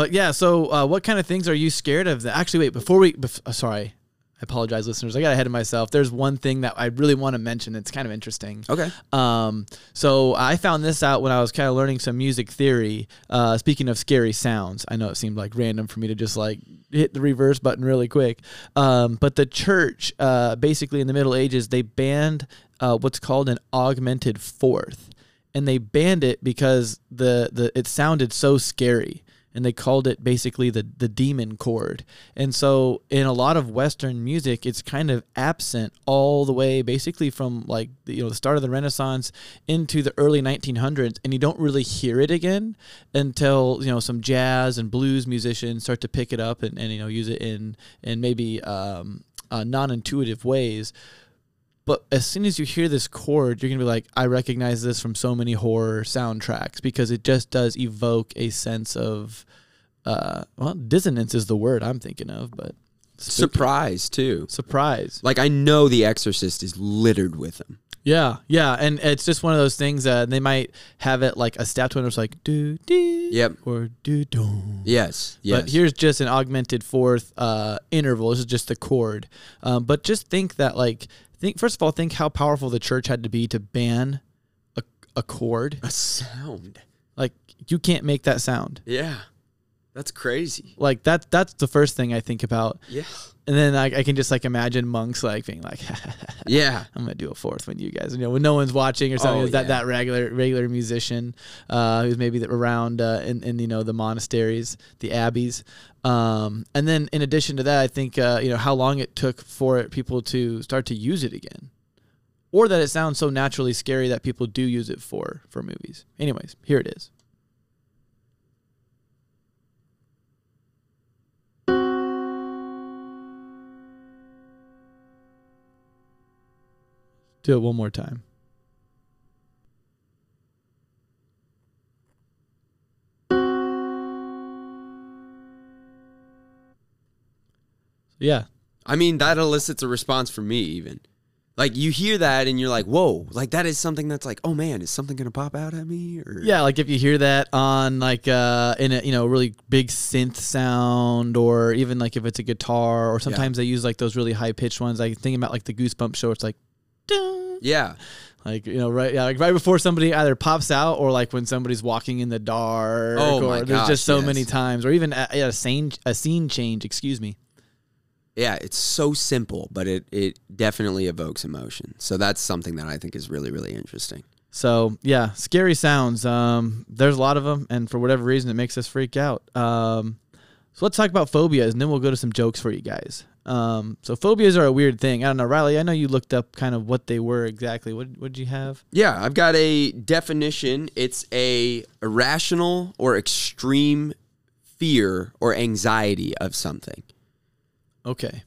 but yeah. So, uh, what kind of things are you scared of? That actually, wait before we. Bef- uh, sorry, I apologize, listeners. I got ahead of myself. There's one thing that I really want to mention. It's kind of interesting. Okay. Um, so I found this out when I was kind of learning some music theory. Uh, speaking of scary sounds, I know it seemed like random for me to just like hit the reverse button really quick. Um, but the church, uh, basically in the Middle Ages, they banned uh, what's called an augmented fourth, and they banned it because the the it sounded so scary. And they called it basically the the demon chord. And so in a lot of Western music, it's kind of absent all the way, basically from like the, you know the start of the Renaissance into the early 1900s, and you don't really hear it again until you know some jazz and blues musicians start to pick it up and, and you know use it in in maybe um, uh, non-intuitive ways. But as soon as you hear this chord, you're gonna be like, I recognize this from so many horror soundtracks because it just does evoke a sense of, uh, well, dissonance is the word I'm thinking of, but spooky. Surprise too. surprise. Like I know The Exorcist is littered with them. Yeah, yeah, and it's just one of those things that they might have it like a step to it, it's like do do, Yep. or do do. Yes. Yes. But here's just an augmented fourth uh, interval. This is just the chord. Um, but just think that, like, think first of all, think how powerful the church had to be to ban a, a chord. a sound. Like, you can't make that sound. Yeah. That's crazy. Like that. That's the first thing I think about. Yeah. And then I, I can just like imagine monks like being like, Yeah. I'm gonna do a fourth when you guys, you know, when no one's watching or something. Oh, Is that that regular regular musician uh, who's maybe around uh, in in you know the monasteries, the abbeys, um, and then in addition to that, I think uh, you know how long it took for it, people to start to use it again, or that it sounds so naturally scary that people do use it for for movies. Anyways, here it is. Do it one more time. Yeah. I mean, that elicits a response from me, even. Like, you hear that and you're like, whoa, like that is something that's like, oh man, is something going to pop out at me? Or, Yeah, like if you hear that on like uh in a you know really big synth sound or even like if it's a guitar or sometimes they use like those really high pitched ones. Like thinking about like the Goosebumps show, it's like dun, Yeah. like you know right yeah, like right before somebody either pops out or like when somebody's walking in the dark Oh or my there's gosh, just so yes. many times or even a, yeah, a scene a scene change, excuse me. Yeah. It's so simple, but it, it definitely evokes emotion. So that's something that I think is really, really interesting. So yeah, scary sounds. Um, there's a lot of them, and for whatever reason, it makes us freak out. Um, so let's talk about phobias, and then we'll go to some jokes for you guys. Um, so phobias are a weird thing. I don't know, Riley. I know you looked up kind of what they were exactly. What what did you have? Yeah, I've got a definition. It's a irrational or extreme fear or anxiety of something. Okay.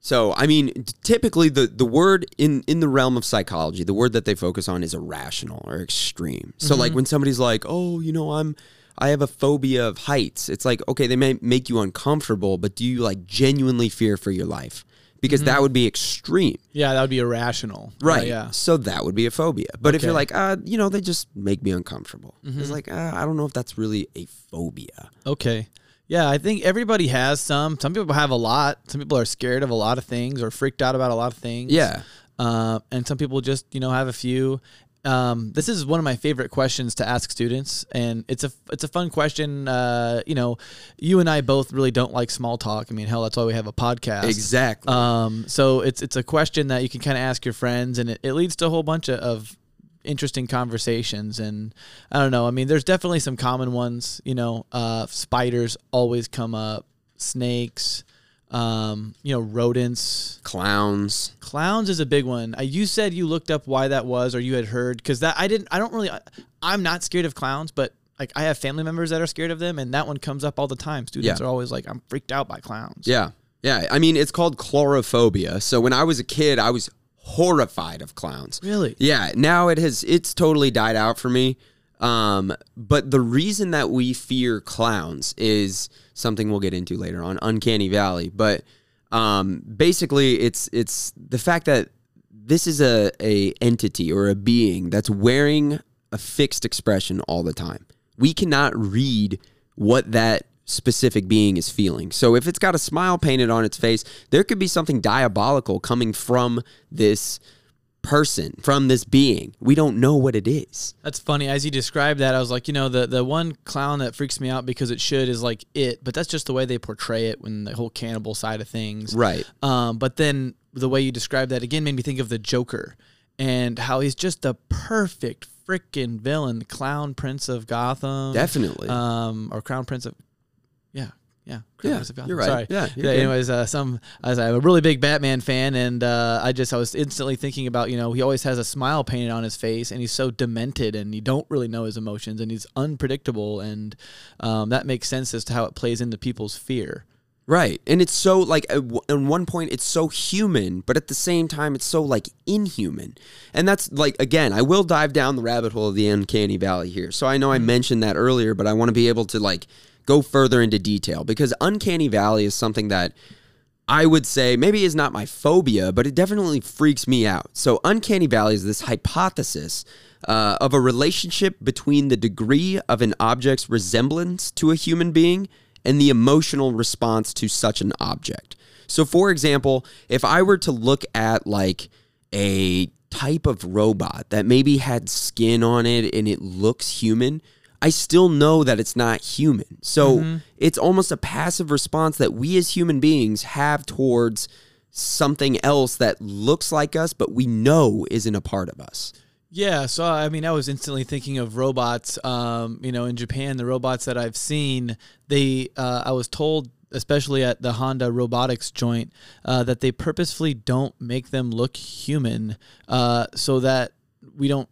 So, I mean, typically the, the word in, in the realm of psychology, the word that they focus on is irrational or extreme. So, like when somebody's like, "Oh, you know, I'm I have a phobia of heights." It's like, okay, they may make you uncomfortable, but do you like genuinely fear for your life? Because that would be extreme. Yeah, that would be irrational. Right. yeah. So that would be a phobia. But if you're like, uh, you know, they just make me uncomfortable. It's like, uh, I don't know if that's really a phobia. Okay. Yeah, I think everybody has some. Some people have a lot. Some people are scared of a lot of things or freaked out about a lot of things. Yeah. Uh, and some people just you know have a few. Um, this is one of my favorite questions to ask students, and it's a it's a fun question. Uh, you know, you and I both really don't like small talk. I mean, hell, that's why we have a podcast. Exactly. Um, so it's it's a question that you can kind of ask your friends, and it, it leads to a whole bunch of, of interesting conversations. And I don't know. I mean, there's definitely some common ones. You know, uh, spiders always come up, snakes. Um, you know, rodents, Clowns. clowns is a big one. Uh, you said you looked up why that was, or you had heard because that I didn't. I don't really. I, I'm not scared of clowns, but like I have family members that are scared of them, and that one comes up all the time. Students Yeah. are always like, "I'm freaked out by clowns." Yeah. Yeah. I mean, it's called coulrophobia. So when I was a kid, I was horrified of clowns. Really? Yeah. Now it has, it's totally died out for me. Um, but the reason that we fear clowns is something we'll get into later on, Uncanny Valley. But um, basically, it's it's the fact that this is a a entity or a being that's wearing a fixed expression all the time. We cannot read what that specific being is feeling. So if it's got a smile painted on its face, there could be something diabolical coming from this person, from this being. We don't know what it is. That's funny. As you described that, I was like, you know, the the one clown that freaks me out because it should is like it, but that's just the way they portray it when the whole cannibal side of things. Right. Um, but then the way you described that again made me think of the Joker and how he's just the perfect freaking villain, the clown prince of Gotham. Definitely. Um, or crown prince of, yeah. Yeah, Yeah, Prince of Gotham. you're right. Sorry. Yeah, you're. Anyways, uh, some I was I'm a really big Batman fan, and uh, I just I was instantly thinking about you know he always has a smile painted on his face, and he's so demented, and you don't really know his emotions, and he's unpredictable, and um, that makes sense as to how it plays into people's fear. Right. And it's so like at w- at one point it's so human, but at the same time it's so like inhuman. And that's like again, I will dive down the rabbit hole of the uncanny valley here. So I know I mentioned that earlier, but I want to be able to like go further into detail because uncanny valley is something that I would say maybe is not my phobia, but it definitely freaks me out. So, uncanny valley is this hypothesis uh, of a relationship between the degree of an object's resemblance to a human being and the emotional response to such an object. So, for example, if I were to look at like a type of robot that maybe had skin on it and it looks human, I still know that it's not human. So it's almost a passive response that we as human beings have towards something else that looks like us, but we know isn't a part of us. Yeah, so I mean, I was instantly thinking of robots. Um, you know, in Japan, the robots that I've seen, they, uh, I was told, especially at the Honda robotics joint, uh, that they purposefully don't make them look human, uh, so that we don't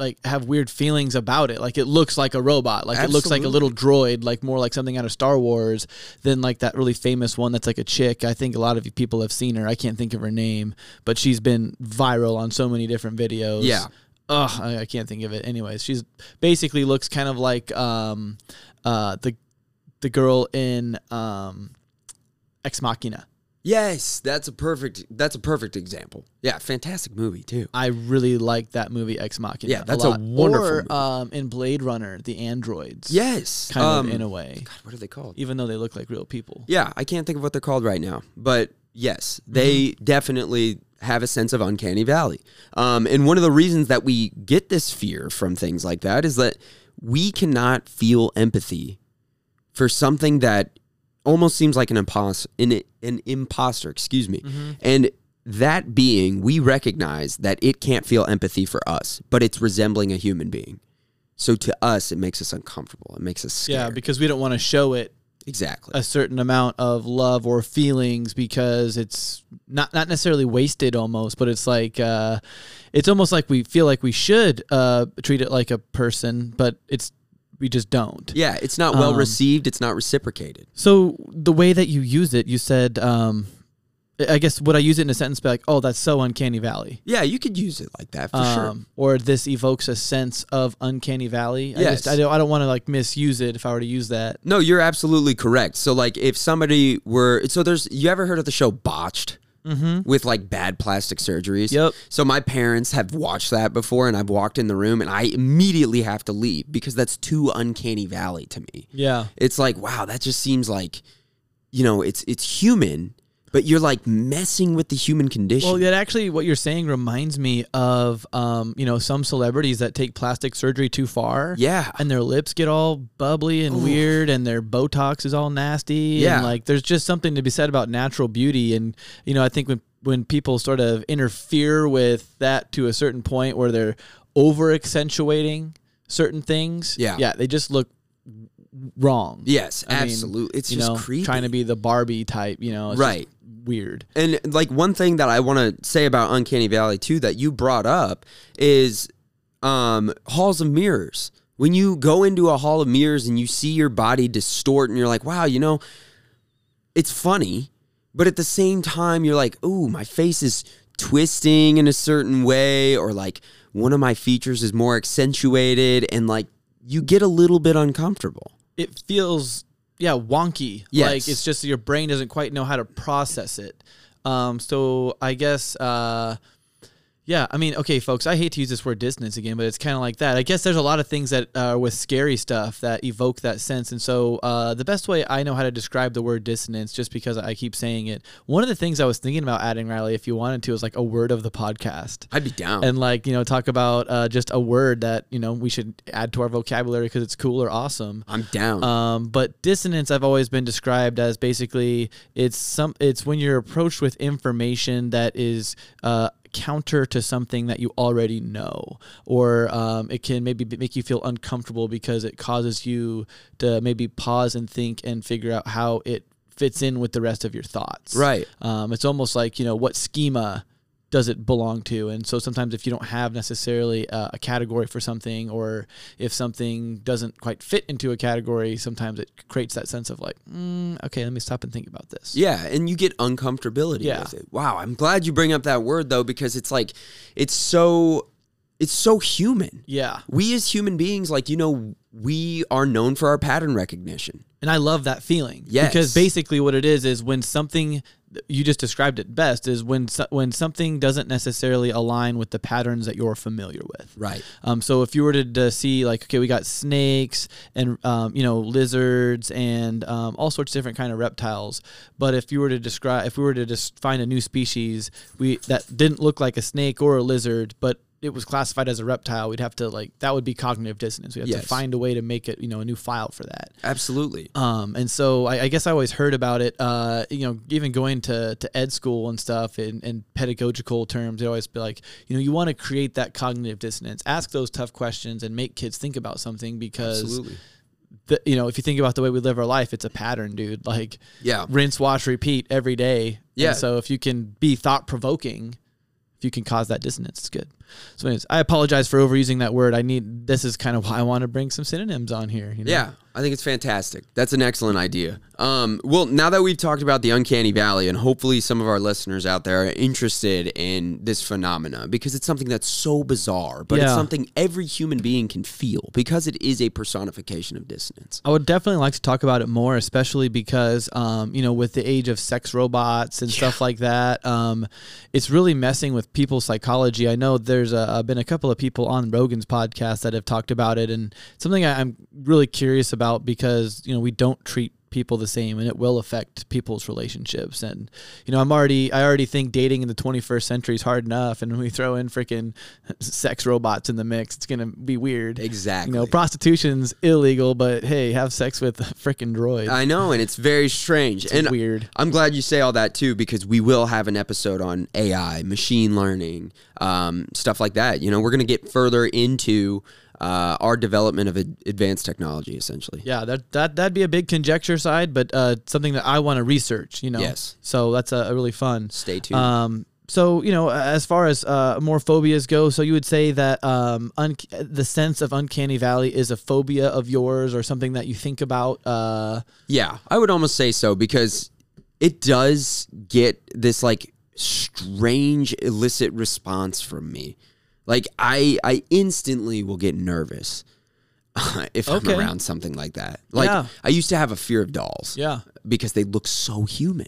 like have weird feelings about it. Like it looks like a robot, like it looks like a little droid, like more like something out of Star Wars than like that really famous one that's like a chick. I think a lot of you people have seen her. I can't think of her name, but she's been viral on so many different videos. Yeah. Ugh, I, I can't think of it. Anyways, she's basically looks kind of like um, uh, the the girl in um, Ex Machina. Yes, that's a perfect that's a perfect example. Yeah, fantastic movie too. I really like that movie Ex Machina. Yeah, that's a lot. wonderful Or movie. um, in Blade Runner, the androids. Yes, kind um, of in a way, God, what are they called? even though they look like real people. Yeah, I can't think of what they're called right now, but yes, they definitely have a sense of uncanny valley. Um, and one of the reasons that we get this fear from things like that is that we cannot feel empathy for something that almost seems like an imposter, an, an imposter, excuse me. And that being, we recognize that it can't feel empathy for us, but it's resembling a human being. So to us, it makes us uncomfortable. It makes us scared. Yeah, because we don't want to show it exactly. a certain amount of love or feelings because it's not not necessarily wasted almost, but it's like uh, it's almost like we feel like we should uh, treat it like a person, but it's we just don't. Yeah, it's not well Um, received. It's not reciprocated. So the way that you use it, you said, um, I guess would I use it in a sentence? Be like, oh, that's so uncanny valley. Yeah, you could use it like that for sure. Um, or this evokes a sense of uncanny valley. I Yes. just, I don't, I don't want to like misuse it if I were to use that. No, you're absolutely correct. So, like, if somebody were, so there's, you ever heard of the show Botched? Mm-hmm. with like bad plastic surgeries. Yep. So my parents have watched that before, and I've walked in the room, and I immediately have to leave because that's too uncanny valley to me. Yeah. It's like, wow, that just seems like, you know, it's it's human, but you're like messing with the human condition. Well, that actually, what you're saying reminds me of, um, you know, some celebrities that take plastic surgery too far. Yeah. And their lips get all bubbly and weird, and their Botox is all nasty. Yeah. And like, there's just something to be said about natural beauty. And you know, I think when when people sort of interfere with that to a certain point where they're over accentuating certain things, Yeah. yeah, they just look wrong. yes, I mean, absolutely. it's you just know, creepy. trying to be the Barbie type. You know, it's just Right. Weird. And like one thing that I want to say about Uncanny Valley too that you brought up is um, halls of mirrors. When you go into a hall of mirrors and you see your body distort, and you're like, wow, you know, it's funny, but at the same time, you're like, ooh, my face is twisting in a certain way, or like one of my features is more accentuated, and like you get a little bit uncomfortable. it feels yeah wonky Yes. like it's just your brain doesn't quite know how to process it um so i guess uh yeah i mean okay folks i hate to use this word dissonance again but it's kind of like that i guess there's a lot of things that uh, with scary stuff that evoke that sense and so uh, the best way i know how to describe the word dissonance just because i keep saying it one of the things i was thinking about adding riley if you wanted to is like a word of the podcast I'd be down. and like you know talk about uh, just a word that you know we should add to our vocabulary because it's cool or awesome I'm down. um, but dissonance I've always been described as basically it's some it's when you're approached with information that is uh, counter to something that you already know, or um, it can maybe make you feel uncomfortable because it causes you to maybe pause and think and figure out how it fits in with the rest of your thoughts. Right. Um, it's almost like you know what schema does it belong to and so sometimes if you don't have necessarily uh, a category for something or if something doesn't quite fit into a category sometimes it creates that sense of like mm, okay let me stop and think about this Yeah, and you get uncomfortability Yeah. with it. Wow, I'm glad you bring up that word though because it's like it's so it's so human. yeah We as human beings like you know we are known for our pattern recognition. and i love that feeling Yes. because basically what it is is when something you just described it best is when so- when something doesn't necessarily align with the patterns that you're familiar with Right. Um, so if you were to, to see like, okay, we got snakes and um, you know lizards and um, all sorts of different kind of reptiles. But if you were to describe, if we were to just find a new species, we that didn't look like a snake or a lizard, but it was classified as a reptile, we'd have to like that would be cognitive dissonance. We have Yes. to find a way to make it, you know, a new file for that. Absolutely. Um, and so I, I guess I always heard about it, uh, you know, even going to, to ed school and stuff in, in pedagogical terms, they always be like, you know, you want to create that cognitive dissonance, ask those tough questions and make kids think about something because, Absolutely. the, you know, if you think about the way we live our life, it's a pattern, dude. Like Yeah. rinse, wash, repeat every day. Yeah. And so if you can be thought provoking, if you can cause that dissonance, it's good. So anyways, I apologize for overusing that word. I need, this is kind of why I want to bring some synonyms on here. You know? Yeah, I think it's fantastic. That's an excellent idea. Um, well, now that we've talked about the uncanny valley, and hopefully some of our listeners out there are interested in this phenomena because it's something that's so bizarre, but it's something every human being can feel because it is a personification of dissonance. I would definitely like to talk about it more, especially because, um, you know, with the age of sex robots and stuff like that, um, it's really messing with people's psychology. I know there's uh been a couple of people on Rogan's podcast that have talked about it, and something I, I'm really curious about because you know we don't treat people the same and it will affect people's relationships and you know i'm already i already think dating in the 21st century is hard enough and when we throw in freaking sex robots in the mix it's gonna be weird Exactly. you know, prostitution's illegal, but hey, have sex with a freaking droid. I know, and it's very strange and weird. I'm glad you say all that too because we will have an episode on AI, machine learning, um, stuff like that. You know, we're going to get further into uh, our development of ad- advanced technology, essentially. yeah, that that that'd be a big conjecture side, but uh, something that I want to research. You know, Yes. So that's a, a really fun. Stay tuned. Um, so you know, as far as uh, more phobias go, so you would say that um, un- the sense of uncanny valley is a phobia of yours, or something that you think about. Uh, Yeah, I would almost say so because it does get this like strange illicit response from me. Like I I instantly will get nervous if Okay. I'm around something like that. Like Yeah. I used to have a fear of dolls. yeah, Because they look so human.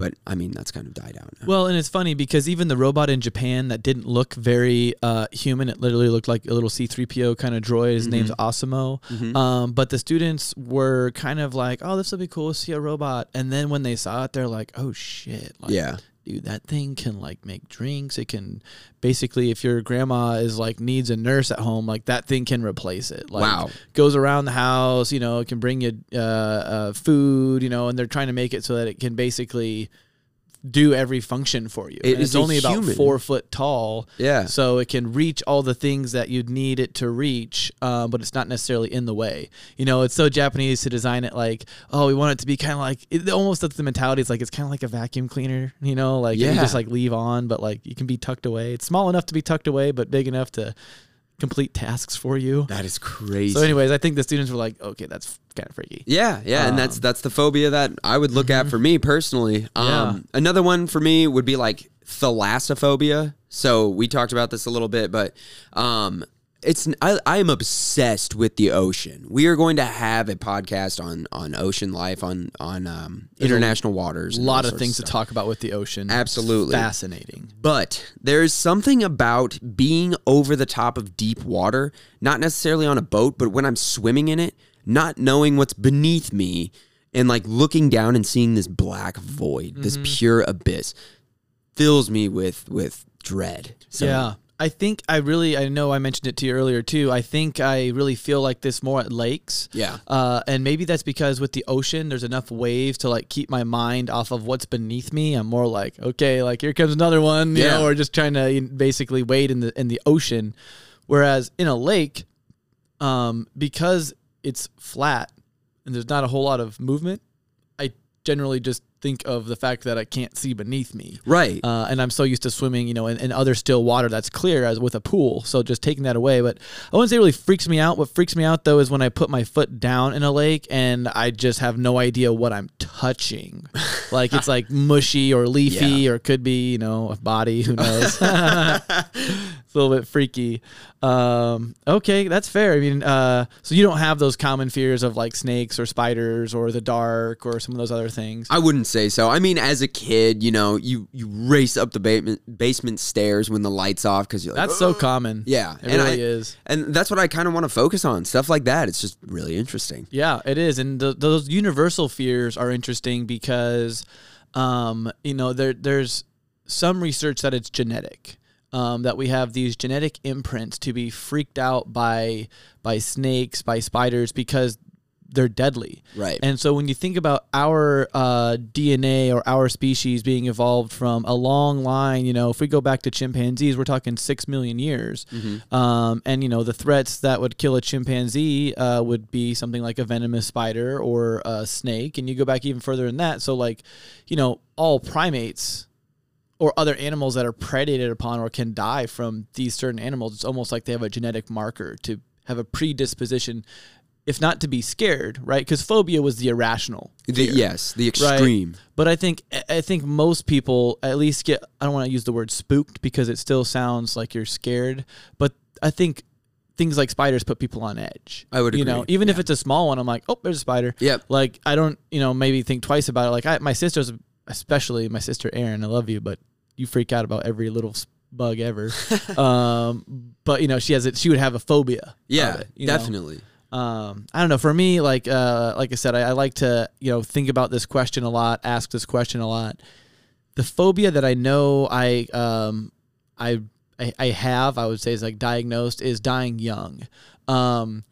but I mean that's kind of died out now. Well, and it's funny because even the robot in Japan that didn't look very uh, human, it literally looked like a little C3PO kind of droid. His name's ASIMO. Um, but the students were kind of like, oh, this will be cool to see a robot. And then when they saw it, they're like, oh, shit. Like, Yeah. Dude, that thing can like make drinks. It can basically, if your grandma is like needs a nurse at home, like that thing can replace it. Like, Wow. Goes around the house, you know, it can bring you uh, uh, food, you know, and they're trying to make it so that it can basically do every function for you. It it's a only about four foot tall. Yeah. So it can reach all the things that you'd need it to reach, um, but it's not necessarily in the way. You know, it's so Japanese to design it like, oh, we want it to be kind of like, it almost that's the mentality. It's like, it's kind of like a vacuum cleaner, you know, like you Yeah. just like leave on, but like you can be tucked away. It's small enough to be tucked away, but big enough to complete tasks for you. that is crazy. So, anyways, I think the students were like, okay, that's kind of freaky. Yeah, yeah, and that's Um, that's the phobia that I would look at for me personally. Um, Yeah. Another one for me would be like thalassophobia. So we talked about this a little bit, but um, it's I, I am obsessed with the ocean. We are going to have a podcast on on ocean life on on um, international waters. A lot of things to talk about with the ocean. Absolutely. Fascinating. But there's something about being over the top of deep water, not necessarily on a boat, but when I'm swimming in it, not knowing what's beneath me and like looking down and seeing this black void, this Mm-hmm. pure abyss fills me with with dread. So yeah. I think I really, I know I mentioned it to you earlier too. I think I really feel like this more at lakes. Yeah. Uh, and maybe that's because with the ocean, there's enough waves to like keep my mind off of what's beneath me. I'm more like, okay, like here comes another one, you Yeah. know, or just trying to basically wade in the in the ocean. Whereas in a lake, um, because it's flat and there's not a whole lot of movement, generally just think of the fact that I can't see beneath me. Right. Uh, and I'm so used to swimming, you know, in, in other still water that's clear as with a pool. So just taking that away. But I wouldn't say it really freaks me out. What freaks me out though is when I put my foot down in a lake and I just have no idea what I'm touching. like it's like mushy or leafy or could be, you know, a body. Who knows? it's a little bit freaky. Um, okay, that's fair. I mean, uh, so you don't have those common fears of like snakes or spiders or the dark or some of those other things. I wouldn't say so. I mean, as a kid, you know, you you race up the basement basement stairs when the lights off because you're like, That's so common. Yeah, it and really I- is. and that's what I kind of want to focus on. Stuff like that. It's just really interesting. Yeah, it is, and th- those universal fears are interesting because, um, you know, there there's some research that it's genetic. Um, that we have these genetic imprints to be freaked out by by snakes, by spiders because they're deadly. Right. And so when you think about our uh, DNA or our species being evolved from a long line, you know, if we go back to chimpanzees, we're talking six million years. Um, and, you know, the threats that would kill a chimpanzee uh, would be something like a venomous spider or a snake. And you go back even further than that. So, like, you know, all primates or other animals that are predated upon or can die from these certain animals, it's almost like they have a genetic marker to have a predisposition, if not to be scared, right? Because phobia was the irrational. The, fear, yes, the right? extreme. But I think I think most people at least get. I don't want to use the word spooked because it still sounds like you're scared. But I think things like spiders put people on edge. I would You agree, know, even if it's a small one, I'm like, oh, there's a spider. Yep. Like I don't, you know, maybe think twice about it. Like I, my sister's, especially my sister Erin. I love you, but you freak out about every little bug ever. um, but you know, she has it. She would have a phobia. Yeah, it, you know? definitely. um, I don't know. For me, like uh, like I said, I, I like to you know think about this question a lot, ask this question a lot. The phobia that I know I um, I, I I have, I would say, is like diagnosed is dying young, um,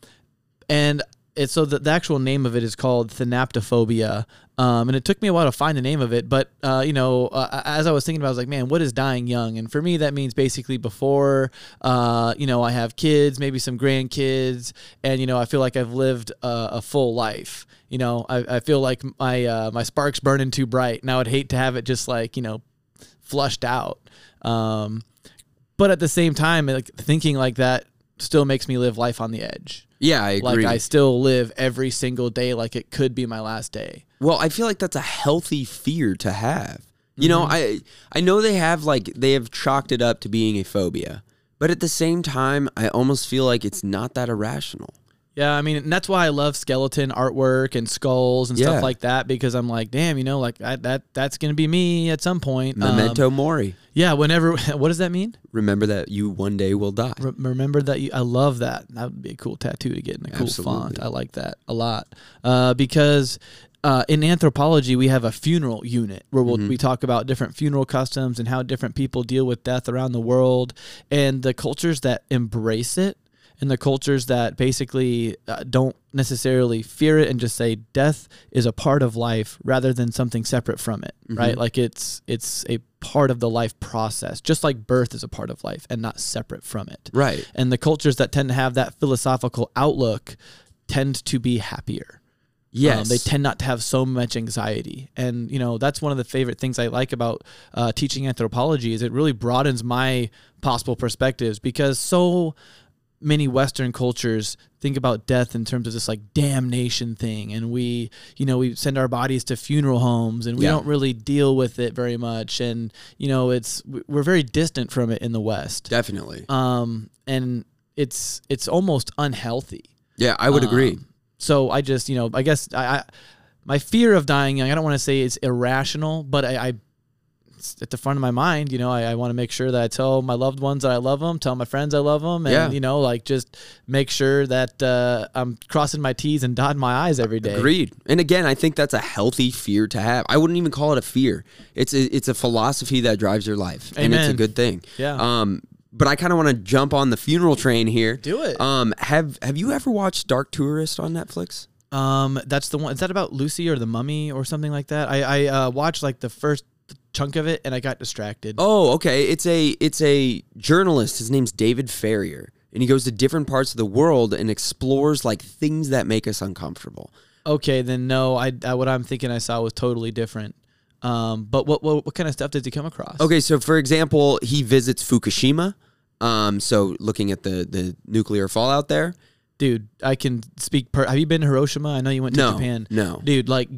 and it's so the, the actual name of it is called thanatophobia. Um, and it took me a while to find the name of it, but uh, you know, uh, as I was thinking about, it, I was like, man, what is dying young? And for me, that means basically before, uh, you know, I have kids, maybe some grandkids, and you know, I feel like I've lived a, a full life. You know, I, I feel like my uh, my spark's burning too bright, and I would hate to have it just like you know, flushed out. Um, but at the same time, like thinking like that still makes me live life on the edge. Yeah, I Like agree. I still live every single day like it could be my last day. Well, I feel like that's a healthy fear to have. You know, Mm-hmm. I I know they have like they have chalked it up to being a phobia, but at the same time, I almost feel like it's not that irrational. Yeah, I mean, and that's why I love skeleton artwork and skulls and Yeah. stuff like that because I'm like, damn, you know, like that, that that's gonna be me at some point. Um, Memento mori. yeah, whenever. What does that mean? Remember that you one day will die. Re- remember that you, I love that. That would be a cool tattoo to get in a cool Absolutely. font. I like that a lot uh, because uh, in anthropology we have a funeral unit where we'll, Mm-hmm. we talk about different funeral customs and how different people deal with death around the world and the cultures that embrace it and the cultures that basically uh, don't necessarily fear it and just say death is a part of life rather than something separate from it right like it's it's a part of the life process just like birth is a part of life and not separate from it Right. and the cultures that tend to have that philosophical outlook tend to be happier Yes. um, they tend not to have so much anxiety, and you know that's one of the favorite things I like about uh, teaching anthropology is it really broadens my possible perspectives because so many Western cultures think about death in terms of this like damnation thing, and we you know we send our bodies to funeral homes, and we Yeah. don't really deal with it very much, and you know it's we're very distant from it in the West, Definitely. um, and it's it's almost unhealthy. yeah, I would agree. So I just, you know, I guess I, I my fear of dying young, I don't want to say it's irrational, but I, I it's at the front of my mind, you know, I, I want to make sure that I tell my loved ones that I love them, tell my friends I love them, and Yeah. you know, like just make sure that uh, I'm crossing my T's and dotting my I's every day. Agreed. And again, I think that's a healthy fear to have. I wouldn't even call it a fear. It's a, it's a philosophy that drives your life, and it's a good thing. Yeah. Um, but I kind of want to jump on the funeral train here. Do it. Um, have Have you ever watched Dark Tourist on Netflix? Um, that's the one. Is that about Lucy or the Mummy or something like that? I I uh, watched like the first chunk of it and I got distracted. Oh, okay. It's a it's a journalist. His name's David Farrier, and he goes to different parts of the world and explores like things that make us uncomfortable. Okay, then no, I, I what I'm thinking I saw was totally different. Um, but what, what what kind of stuff did he come across? Okay, so for example, he visits Fukushima. Um, so looking at the the nuclear fallout there. dude, I can speak. Per- Have you been to Hiroshima? I know you went to No, Japan. no. dude, like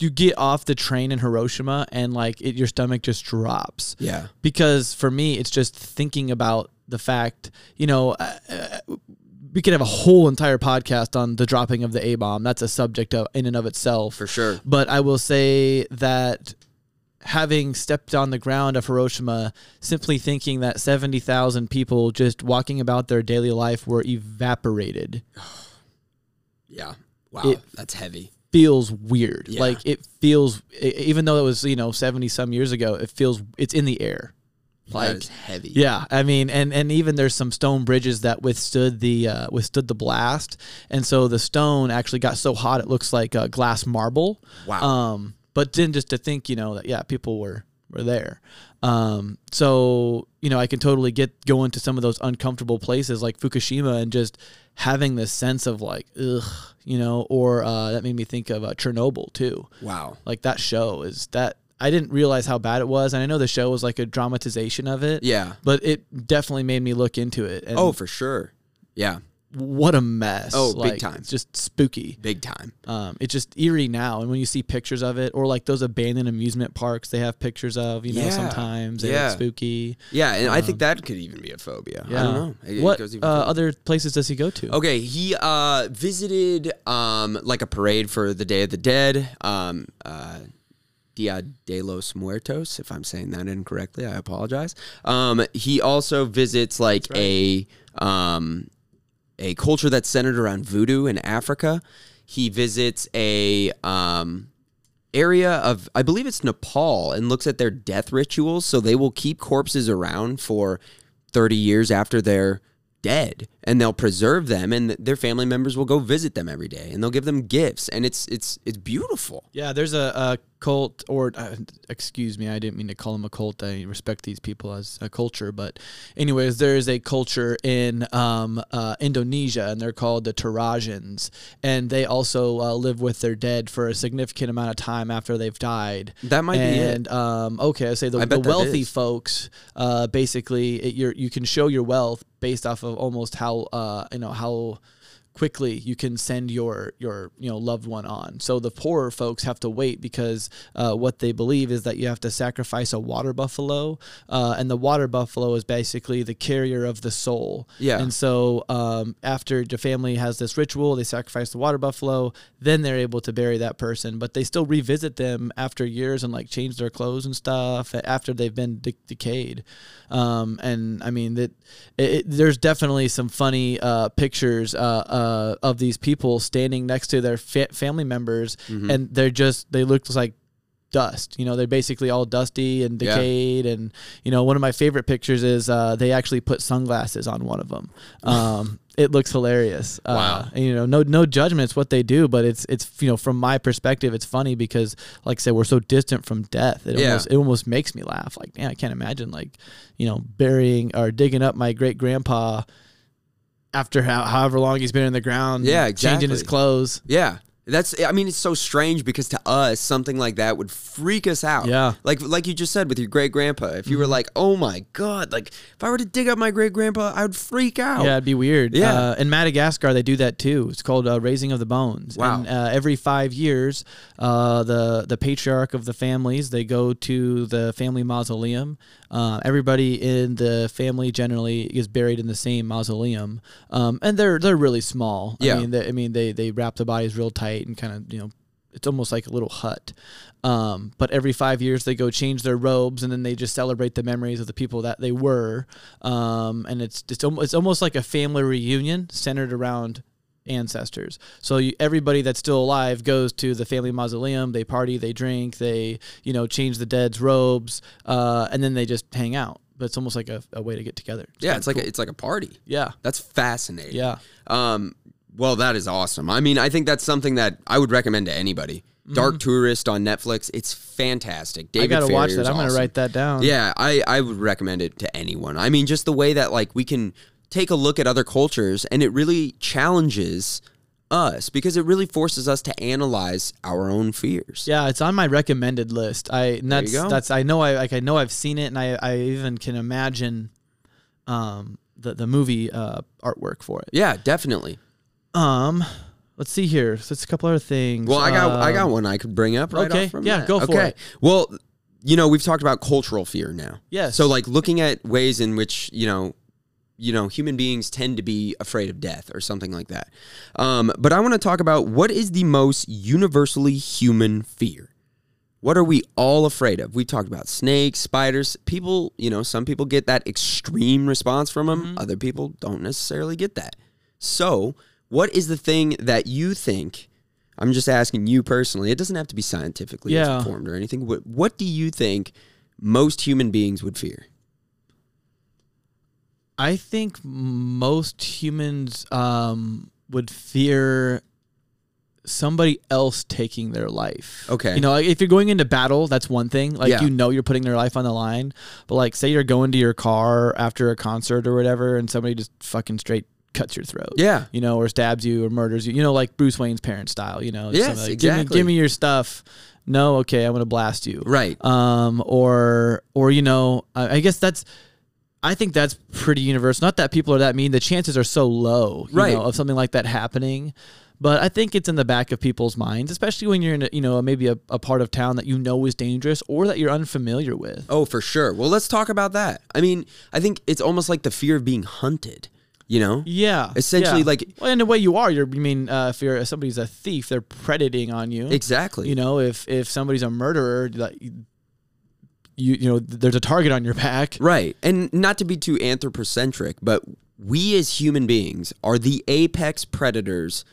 you get off the train in Hiroshima and like it, your stomach just drops. Yeah. because for me it's just thinking about the fact you know uh, uh, we could have a whole entire podcast on the dropping of the a bomb that's a subject of, in and of itself For sure. but i will say that having stepped on the ground of hiroshima simply thinking that 70000 people just walking about their daily life were evaporated Yeah. Wow. It- that's heavy. feels weird Yeah. like it feels even though it was you know 70 some years ago it feels it's in the air like heavy. Yeah, I mean, and and even there's some stone bridges that withstood the uh, withstood the blast, and so the stone actually got so hot it looks like uh, glass marble. Wow. Um, but then just to think, you know, that yeah, people were were there. Um, so you know, I can totally get going to some of those uncomfortable places like Fukushima and just having this sense of like, ugh, you know, or uh, that made me think of uh, Chernobyl too Wow. like that show is that I didn't realize how bad it was, and I know the show was like a dramatization of it. Yeah. but it definitely made me look into it. And Oh, for sure. Yeah. What a mess! Oh, big time. It's just spooky. Big time. Um, it's just eerie now, and when you see pictures of it, or like those abandoned amusement parks, they have pictures of. You know, sometimes they Yeah. look spooky. Yeah, and I think that could even be a phobia. Yeah. I don't know. It- it what goes even uh, other places does he go to? Okay, he uh, visited um, like a parade for the Day of the Dead, um, uh, Dia de los Muertos. If I'm saying that incorrectly, I apologize. Um, he also visits like a um, a culture that's centered around voodoo in Africa. He visits a um, area of I believe it's Nepal and looks at their death rituals. So they will keep corpses around for 30 years after they're dead and they'll preserve them and their family members will go visit them every day and they'll give them gifts and it's it's it's beautiful. Yeah, there's a, a cult, or uh, excuse me, I didn't mean to call them a cult. I respect these people as a culture, but anyways, there is a culture in um, uh, Indonesia, and they're called the Torajans, and they also uh, live with their dead for a significant amount of time after they've died. That might be it. and, um, okay, I say the, I the wealthy folks, uh, basically, it, you're, you can show your wealth based off of almost how uh, you know how quickly you can send your your you know loved one on. So the poorer folks have to wait because uh, what they believe is that you have to sacrifice a water buffalo, uh, and the water buffalo is basically the carrier of the soul. Yeah. And so um, after the family has this ritual, they sacrifice the water buffalo, then they're able to bury that person. But they still revisit them after years and like change their clothes and stuff after they've been de- decayed. Um, and I mean that it, it, there's definitely some funny uh, pictures uh, uh, of these people standing next to their fa- family members, and they're just they look like dust. You know, they're basically all dusty and Yeah. decayed. And you know, one of my favorite pictures is uh, they actually put sunglasses on one of them. Um, it looks hilarious. Uh, Wow. and, you know, no no judgment. It's what they do, but it's it's you know from my perspective, it's funny because like I said, we're so distant from death. It Yeah. almost it almost makes me laugh. Like, man, I can't imagine like you know burying or digging up my great grandpa. After how, however long he's been in the ground, Yeah, changing his clothes. Yeah. That's I mean it's so strange because to us something like that would freak us out. Yeah. Mm-hmm. Like like you just said with your great grandpa. If you were like, "Oh my god, like if I were to dig up my great grandpa, I would freak out." Yeah, it'd be weird. Yeah. Uh, in Madagascar, they do that too. It's called uh, raising of the bones. Wow. And uh, every five years, uh, the the patriarch of the families they go to the family mausoleum. Uh, everybody in the family generally is buried in the same mausoleum, um, and they're they're really small. Yeah. I mean, they, I mean they they wrap the bodies real tight and kind of you know it's almost like a little hut. Um, but every five years they go change their robes and then they just celebrate the memories of the people that they were. Um, and it's it's, almo- it's almost like a family reunion centered around ancestors. So you, everybody that's still alive goes to the family mausoleum. They party, they drink, they you know change the dead's robes, uh, and then they just hang out. But it's almost like a, a way to get together. Yeah, kinda it's like cool. a, it's like a party. yeah, That's fascinating. yeah. Um, well, that is awesome. I mean, I think that's something that I would recommend to anybody. Dark Tourist on Netflix. It's fantastic. David Mm-hmm. I gotta watch that. I'm gonna write that down. Yeah, I, I would recommend it to anyone. I mean, just the way that like we can take a look at other cultures and it really challenges us because it really forces us to analyze our own fears. Yeah, it's on my recommended list. I and There you that's that's I know I like I know I've seen it and I I even can imagine um the the movie uh artwork for it. Yeah, definitely. Um let's see here. So it's a couple other things. Well, I got I got Um, one I could bring up right okay, off from yeah, that. go for it. okay. it. Well, you know, we've talked about cultural fear now. Yes. So like looking at ways in which, you know, you know, human beings tend to be afraid of death or something like that. Um, but I want to talk about what is the most universally human fear? What are we all afraid of? We talked about snakes, spiders. People, you know, some people get that extreme response from them. Mm-hmm. Other people don't necessarily get that. So, what is the thing that you think? I'm just asking you personally. It doesn't have to be scientifically Yeah. informed or anything. What, what do you think most human beings would fear? I think most humans um would fear somebody else taking their life. Okay. You know, like if you're going into battle, that's one thing. Like Yeah. you know you're putting their life on the line. But like say you're going to your car after a concert or whatever and somebody just fucking straight cuts your throat. Yeah. You know, or stabs you or murders you. You know, like Bruce Wayne's parent style, you know. Yes, like, Give me, exactly. give me your stuff. No, okay, I'm gonna blast you Right. um, or or you know, I, I guess that's. I think that's pretty universal. Not that people are that mean. The chances are so low, you Right. know, of something like that happening. But I think it's in the back of people's minds, especially when you're in, a, you know, maybe a, a part of town that you know is dangerous or that you're unfamiliar with. Oh, for sure. Well, let's talk about that. I mean, I think it's almost like the fear of being hunted, you know? Yeah, Essentially, yeah. like- well, in a way, you are. You're. I mean, uh, if you're if somebody's a thief, they're predating on you. Exactly. You know, if if somebody's a murderer, like you you know, there's a target on your back. Right. And not to be too anthropocentric, but we as human beings are the apex predators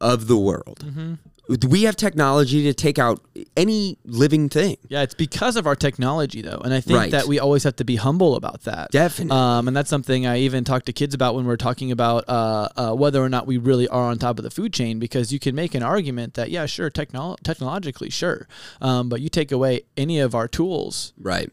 of the world. Mm-hmm. We have technology to take out any living thing. Yeah, it's because of our technology, though, and I think Right. that we always have to be humble about that. Definitely. Um, and that's something I even talk to kids about when we're talking about uh, uh, whether or not we really are on top of the food chain. Because you can make an argument that yeah, sure, technol- technologically, sure, um, but you take away any of our tools, Right.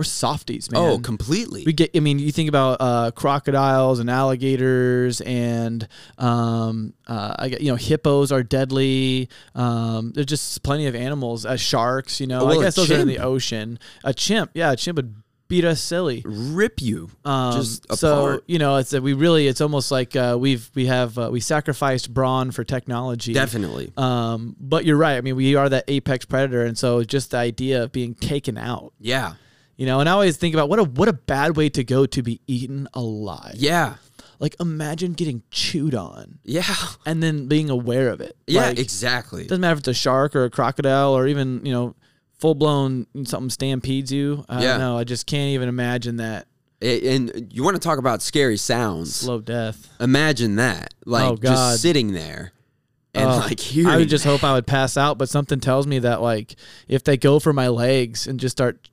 We're softies, man. Oh, completely. We get. I mean, you think about uh, crocodiles and alligators, and um, uh, I get, you know, hippos are deadly. Um, there's just plenty of animals. Uh, sharks, you know. Well, I guess those are in the ocean. A chimp, yeah, a chimp would beat us silly. rip you Um, just apart. so you know, it's that we really it's almost like uh, we've we have uh, we sacrificed brawn for technology. Definitely. Um, but you're right. I mean, we are that apex predator, and so just the idea of being taken out, Yeah. You know. And I always think about what a what a bad way to go to be eaten alive. Yeah. Like imagine getting chewed on Yeah. and then being aware of it. Yeah, Like, exactly. doesn't matter if it's a shark or a crocodile or even you know full blown something stampedes you. I Yeah. don't know. I just can't even imagine that A- And you want to talk about scary sounds. slow death. Imagine that. Like Oh, just sitting there and Oh, like hearing I would just that. hope I would pass out, but something tells me that like if they go for my legs and just start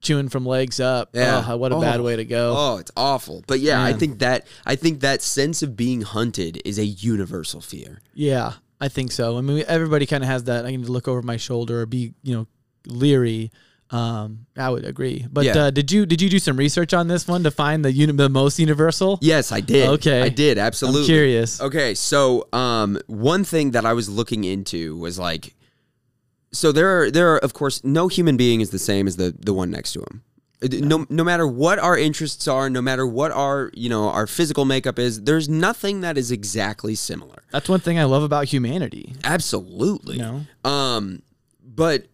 chewing from legs up, Yeah. oh, what a bad Oh. way to go. Oh, it's awful. But yeah, I think that I think that sense of being hunted is a universal fear. Yeah, I think so. I mean, everybody kind of has that. I need to look over my shoulder or be, you know, leery. Um, I would agree. But Yeah. uh, did you did you do some research on this one to find the uni- the most universal? Yes, I did. Okay. I did, absolutely. I'm curious. Okay, so um, one thing that I was looking into was like, so there are there are of course no human being is the same as the the one next to him. No, no matter what our interests are, no matter what our you know our physical makeup is, there's nothing that is exactly similar. That's one thing I love about humanity. Absolutely. You Um, but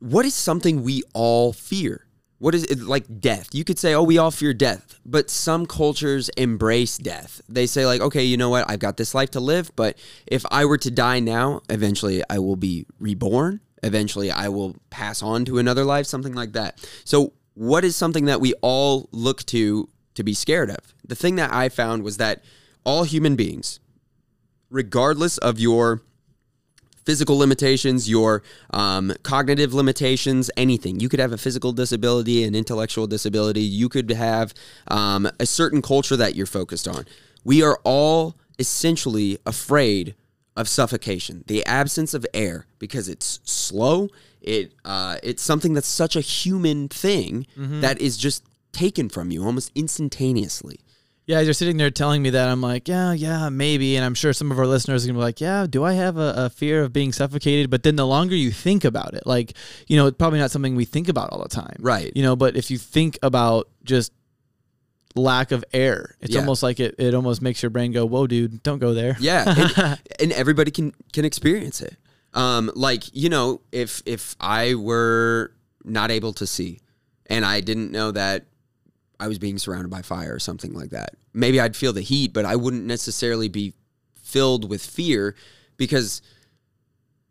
what is something we all fear? What is it like death? You could say, oh, we all fear death, but some cultures embrace death. They say, like, okay, you know what? I've got this life to live, but if I were to die now, eventually I will be reborn. Eventually I will pass on to another life, something like that. So, what is something that we all look to to be scared of? The thing that I found was that all human beings, regardless of your physical limitations, your um, cognitive limitations, anything. You could have a physical disability, an intellectual disability. You could have um, a certain culture that you're focused on. We are all essentially afraid of suffocation, the absence of air, because it's slow. It uh, it's something that's such a human thing that is just taken from you almost instantaneously. Yeah, as you're sitting there telling me that, I'm like, yeah, yeah, maybe. And I'm sure some of our listeners are going to be like, yeah, do I have a, a fear of being suffocated? But then the longer you think about it, like, you know, it's probably not something we think about all the time. Right. You know, but if you think about just lack of air, it's Yeah. almost like it, it almost makes your brain go, whoa, dude, don't go there. Yeah, and, and everybody can can experience it. Um, like you know, if if I were not able to see, and I didn't know that I was being surrounded by fire or something like that, maybe I'd feel the heat, but I wouldn't necessarily be filled with fear because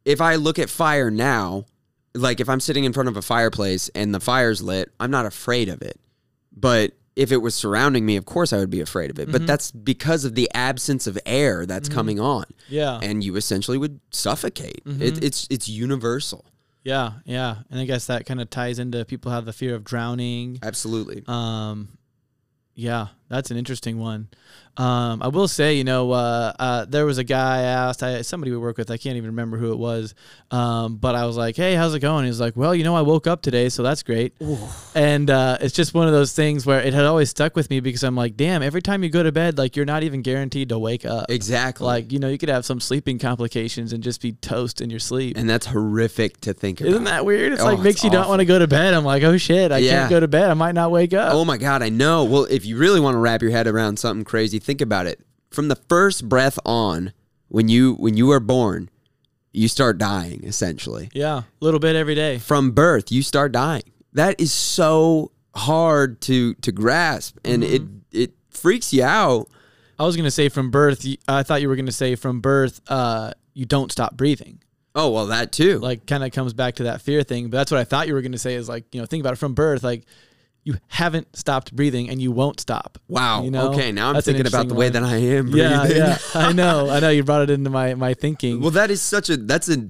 if I look at fire now, like if I'm sitting in front of a fireplace and the fire's lit, I'm not afraid of it. But if it was surrounding me, of course I would be afraid of it. But mm-hmm. that's because of the absence of air that's mm-hmm. coming on, Yeah. and you essentially would suffocate. Mm-hmm. It, it's it's universal. Yeah. Yeah. And I guess that kind of ties into people have the fear of drowning. Absolutely. Um, yeah, that's an interesting one. Um, I will say, you know, uh, uh, there was a guy I asked, I, somebody we work with, I can't even remember who it was, um, but I was like, "Hey, how's it going?" He was like, "Well, you know, I woke up today, so that's great." And uh, it's just one of those things where it had always stuck with me because I'm like, "Damn, every time you go to bed, like you're not even guaranteed to wake up. Exactly. Like, you know, you could have some sleeping complications and just be toast in your sleep." and that's horrific to think about. Isn't that weird? It's Oh, like makes it's you don't want to go to bed. I'm like, oh shit, I Yeah. can't go to bed. I might not wake up. Oh my God, I know. Well, if you really want to wrap your head around something crazy, think about it. From the first breath on, when you when you are born, you start dying essentially. Yeah, a little bit every day. From birth, you start dying. That is so hard to to grasp, and it it freaks you out. I was gonna say from birth. I thought you were gonna say from birth. Uh, you don't stop breathing. Oh well, that too. Like, kind of comes back to that fear thing. But that's what I thought you were gonna say. Is like, you know, think about it from birth. Like, you haven't stopped breathing, and you won't stop. wow. You know? okay, now I'm That's thinking about the way interesting that I am breathing. Yeah, yeah. I know. I know. You brought it into my my thinking. well, that is such a that's a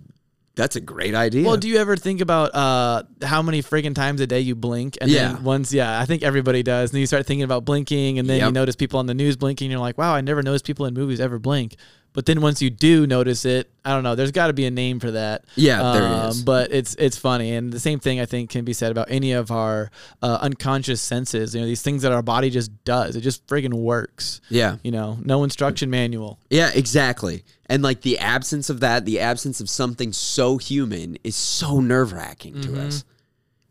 that's a great idea. Well, do you ever think about uh, how many friggin' times a day you blink? And Yeah. then once, yeah, I think everybody does. And then you start thinking about blinking, and then you notice people on the news blinking. And you're like, wow, I never noticed people in movies ever blink. But then once you do notice it, I don't know. There's got to be a name for that. Yeah, there is. But it's it's funny, and the same thing I think can be said about any of our uh, unconscious senses. You know, these things that our body just does. It just friggin' works. yeah. You know, no instruction manual. Yeah, exactly. And like the absence of that, the absence of something so human is so nerve wracking Mm-hmm. to us.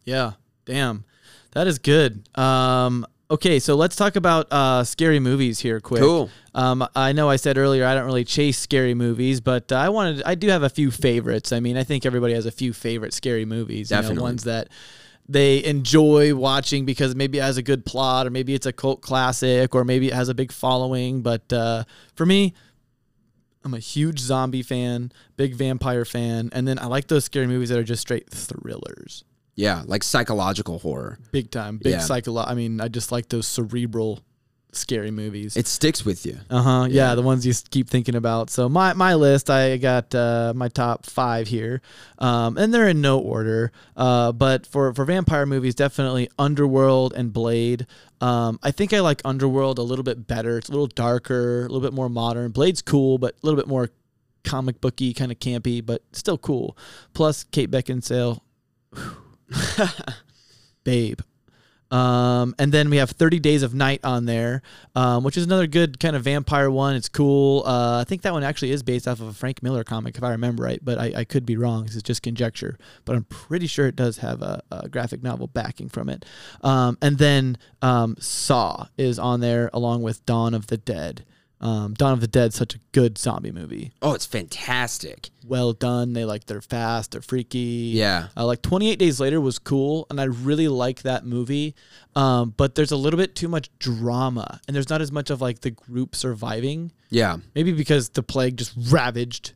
Yeah, damn. That is good. Um, okay, so let's talk about uh, scary movies here, quick. Cool. Um, I know I said earlier I don't really chase scary movies, but uh, I wanted I do have a few favorites. I mean, I think everybody has a few favorite scary movies. You know, ones that they enjoy watching because maybe it has a good plot, or maybe it's a cult classic, or maybe it has a big following. But uh, for me, I'm a huge zombie fan, big vampire fan, and then I like those scary movies that are just straight thrillers Yeah, like psychological horror. big time big Yeah. psycholo I mean, I just like those cerebral, scary movies. It sticks with you. Uh huh. Yeah. Yeah. the ones you keep thinking about. So my my list, I got uh, my top five here, um, and they're in no order. Uh, but for for vampire movies, definitely Underworld and Blade. Um, I think I like Underworld a little bit better. It's a little darker, a little bit more modern. Blade's cool, but a little bit more comic booky, kind of campy, but still cool. Plus Kate Beckinsale, babe. Um, and then we have 30 Days of Night on there, um, which is another good kind of vampire one. It's cool. Uh, I think that one actually is based off of a Frank Miller comic, if I remember right, but I, I could be wrong. This is just conjecture, but I'm pretty sure it does have a, a graphic novel backing from it. Um, and then um, Saw is on there along with Dawn of the Dead. Um, Dawn of the Dead, such a good zombie movie. Oh, it's fantastic. Well done. They like they're fast, they're freaky. Yeah. Uh, like 28 Days Later was cool, and I really like that movie. Um, but there's a little bit too much drama, and there's not as much of like the group surviving. Yeah. Maybe because the plague just ravaged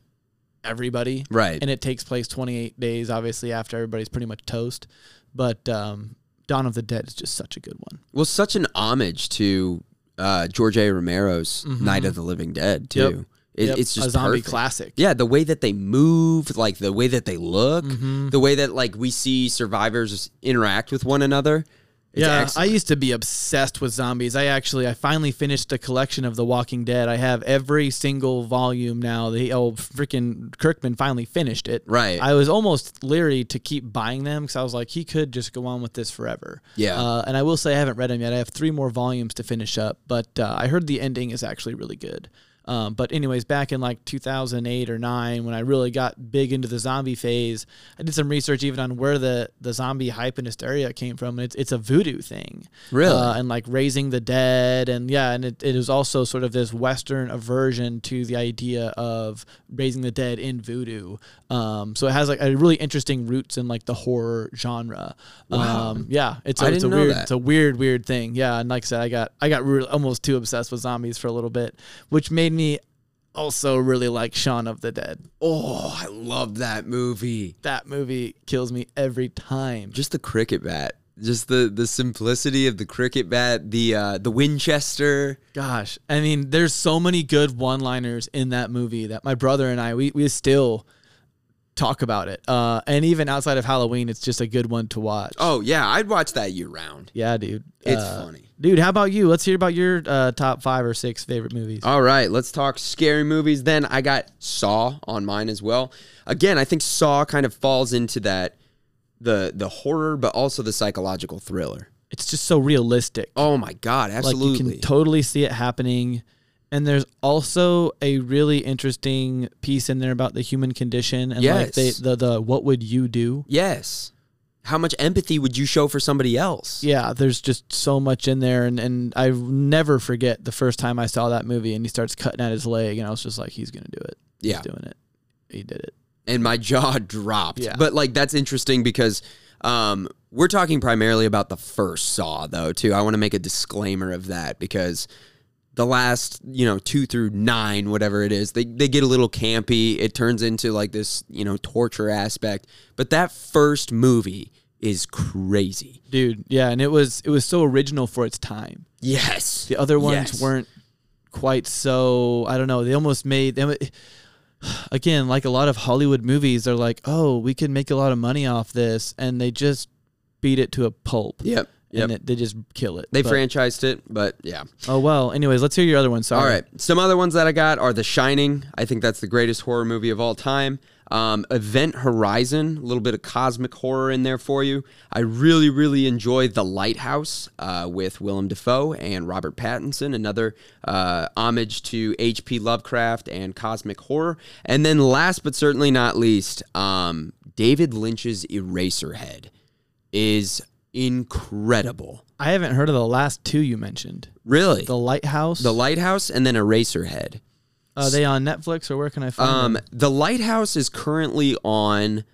everybody, Right. and it takes place 28 days, obviously after everybody's pretty much toast. But um, Dawn of the Dead is just such a good one. well, such an homage to uh, George A. Romero's Night of the Living Dead too. Mm-hmm. Yep. It, Yep, It's just a zombie perfect. classic. Yeah, the way that they move, like the way that they look, Mm-hmm. the way that like we see survivors interact with one another. It's yeah, excellent. I used to be obsessed with zombies. I actually, I finally finished a collection of The Walking Dead. I have every single volume now. The old freaking Kirkman finally finished it. Right. I was almost leery to keep buying them because I was like, he could just go on with this forever. Yeah. Uh, and I will say I haven't read them yet. I have three more volumes to finish up, but uh, I heard the ending is actually really good. Um, but anyways, back in like 2008 or nine, when I really got big into the zombie phase, I did some research even on where the, the zombie hype and hysteria came from. It's it's a voodoo thing, Really? uh, and like raising the dead, and yeah, and it, it is also sort of this Western aversion to the idea of raising the dead in voodoo. Um, so it has like a really interesting roots in like the horror genre. Wow. Um, yeah, it's a, it's a weird that. it's a weird weird thing. Yeah, and like I said, I got I got really, almost too obsessed with zombies for a little bit, which made me also really like Shaun of the Dead. oh, I love that movie. That movie kills me every time. Just the cricket bat. Just the the simplicity of the cricket bat, the uh the Winchester. Gosh, I mean, there's so many good one-liners in that movie that my brother and I we we still talk about it. Uh, and even outside of Halloween, it's just a good one to watch. Oh yeah, I'd watch that year round. yeah, dude. It's Uh, funny. dude. How about you? Let's hear about your uh, top five or six favorite movies. All right, let's talk scary movies. Then I got Saw on mine as well. Again, I think Saw kind of falls into that the the horror, but also the psychological thriller. It's just so realistic. Oh my god, like absolutely. you can totally see it happening. And there's also a really interesting piece in there about the human condition and like they, the the what would you do? yes. How much empathy would you show for somebody else? Yeah, there's just so much in there, and, and I never forget the first time I saw that movie, and he starts cutting at his leg, and I was just like, he's gonna do it. Yeah. He's doing it. He did it. and my jaw dropped. Yeah. But like that's interesting because um, we're talking primarily about the first Saw though too. I want to make a disclaimer of that because the last you know two through nine whatever it is they, they get a little campy it turns into like this you know torture aspect but that first movie is crazy Dude, yeah, and it was it was so original for its time. yes The other ones Yes. weren't quite so. I don't know. They almost made them. Again, like a lot of Hollywood movies, they're like, "Oh, we can make a lot of money off this," and they just beat it to a pulp. yep yep and it, they just kill it. they But- franchised it but yeah Oh well. Anyways, let's hear your other one. Sorry. All right. Some other ones that I got are The Shining. I think that's the greatest horror movie of all time. Um, Event Horizon, a little bit of cosmic horror in there for you. I really, really enjoy The Lighthouse uh, with Willem Dafoe and Robert Pattinson, another uh, homage to H.P. Lovecraft and cosmic horror. And then, last but certainly not least, um, David Lynch's Eraserhead is incredible. I haven't heard of the last two you mentioned. Really, The Lighthouse. the Lighthouse and then Eraserhead. Are they on Netflix or where can I find Um, them? the Lighthouse is currently on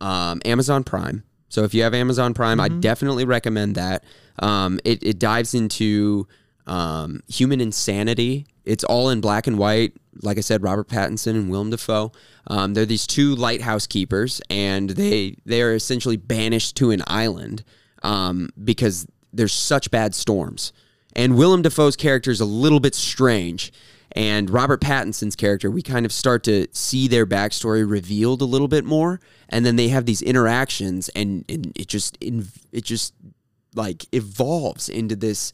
um, Amazon Prime. So if you have Amazon Prime, I definitely recommend that. Um, it, it dives into um, human insanity. It's all in black and white. Like I said, Robert Pattinson and Willem Dafoe. Um, they're these two lighthouse keepers, and they they are essentially banished to an island um, because there's such bad storms. And Willem Dafoe's character is a little bit strange. And Robert Pattinson's character, we kind of start to see their backstory revealed a little bit more, and then they have these interactions, and, and it just it just like evolves into this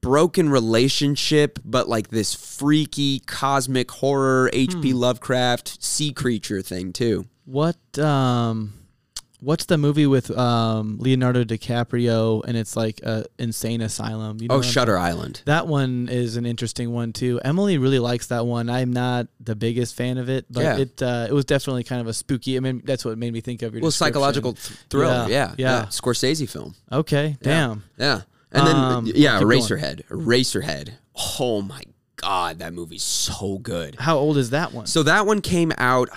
broken relationship, but like this freaky cosmic horror H.P. Lovecraft sea creature thing too. What um what's the movie with um Leonardo DiCaprio and it's like a insane asylum? You know Oh, Shutter Island. That one is an interesting one too. Emily really likes that one. I'm not the biggest fan of it, but Yeah. it uh, it was definitely kind of a spooky. I mean, that's what made me think of your Well, psychological th- thriller. Yeah, Yeah, yeah, yeah. Scorsese film. Okay, damn. Yeah. And then Um, yeah, keep going. Eraserhead. Eraserhead. Oh my god, that movie's so good. How old is that one? So that one came out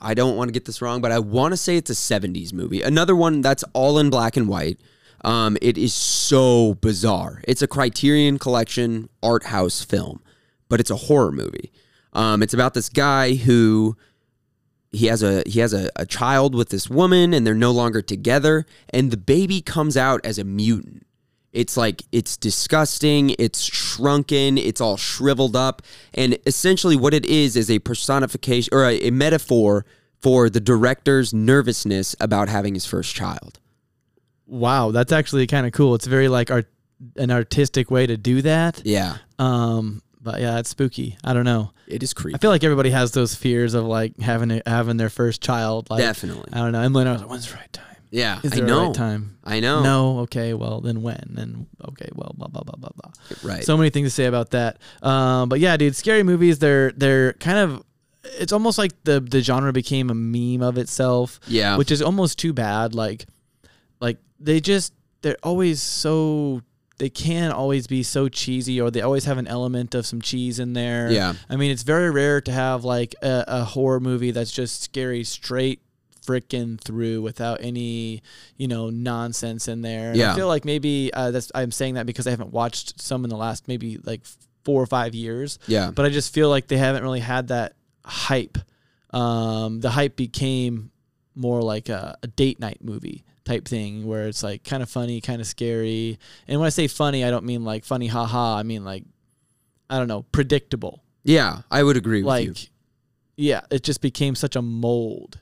I don't want to get this wrong, but I want to say it's a 70s movie. Another one that's all in black and white. Um, it is so bizarre. It's a Criterion Collection art house film, but it's a horror movie. Um, it's about this guy who he has a he has a, a child with this woman and they're no longer together and the baby comes out as a mutant it's like it's disgusting it's shrunken it's all shriveled up and essentially what it is is a personification or a, a metaphor for the director's nervousness about having his first child wow, that's actually kind of cool. It's very like art an artistic way to do that. yeah Um, but yeah, it's spooky. I don't know. it is creepy I feel like everybody has those fears of like having a, having their first child. Like, definitely I don't know. Emily and I was like, when's the right time? Yeah Is i there a know right time? i know No. Okay. Well, then when? Then okay. Well, blah blah blah blah blah. right So many things to say about that. Um, but yeah, dude, scary movies. They're they're kind of. It's almost like the the genre became a meme of itself, yeah which is almost too bad. Like, like they just they're always so they can always be so cheesy, or they always have an element of some cheese in there. yeah I mean, it's very rare to have like a, a horror movie that's just scary straight frickin' through without any, you know, nonsense in there. And Yeah. I feel like maybe uh, that's I'm saying that because I haven't watched some in the last maybe like four or five years, yeah but I just feel like they haven't really had that hype. Um, the hype became more like a, a date night movie type thing where it's like kind of funny, kind of scary. And when I say funny, I don't mean like funny haha. I mean like I don't know, predictable yeah i would agree with you like yeah it just became such a mold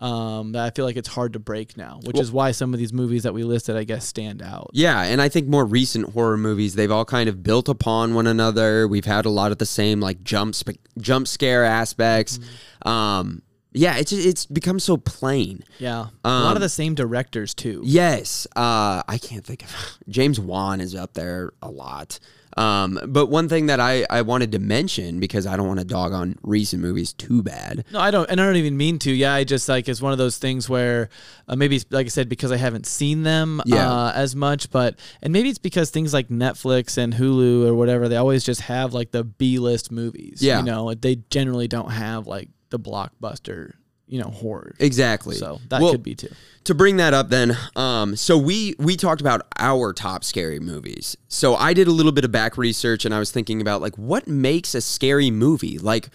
um, that i feel like it's hard to break now which Well- is why some of these movies that we listed i guess stand out Yeah, and I think more recent horror movies they've all kind of built upon one another. We've had a lot of the same like jump sp- jump scare aspects. Um, yeah, it's it's become so plain. yeah a lot Um, of the same directors too Yes, uh, I can't think of James Wan is up there a lot. Um, but one thing that I, I wanted to mention because I don't want to dog on recent movies too bad. no i don't and i don't even mean to yeah i just like it's one of those things where uh, maybe like i said because i haven't seen them Yeah. uh, as much but and maybe it's because things like netflix and hulu or whatever they always just have like the b-list movies Yeah. you know they generally don't have like the blockbuster you know horror Exactly. so that Well, could be too to bring that up then um so we we talked about our top scary movies so i did a little bit of back research and i was thinking about like what makes a scary movie like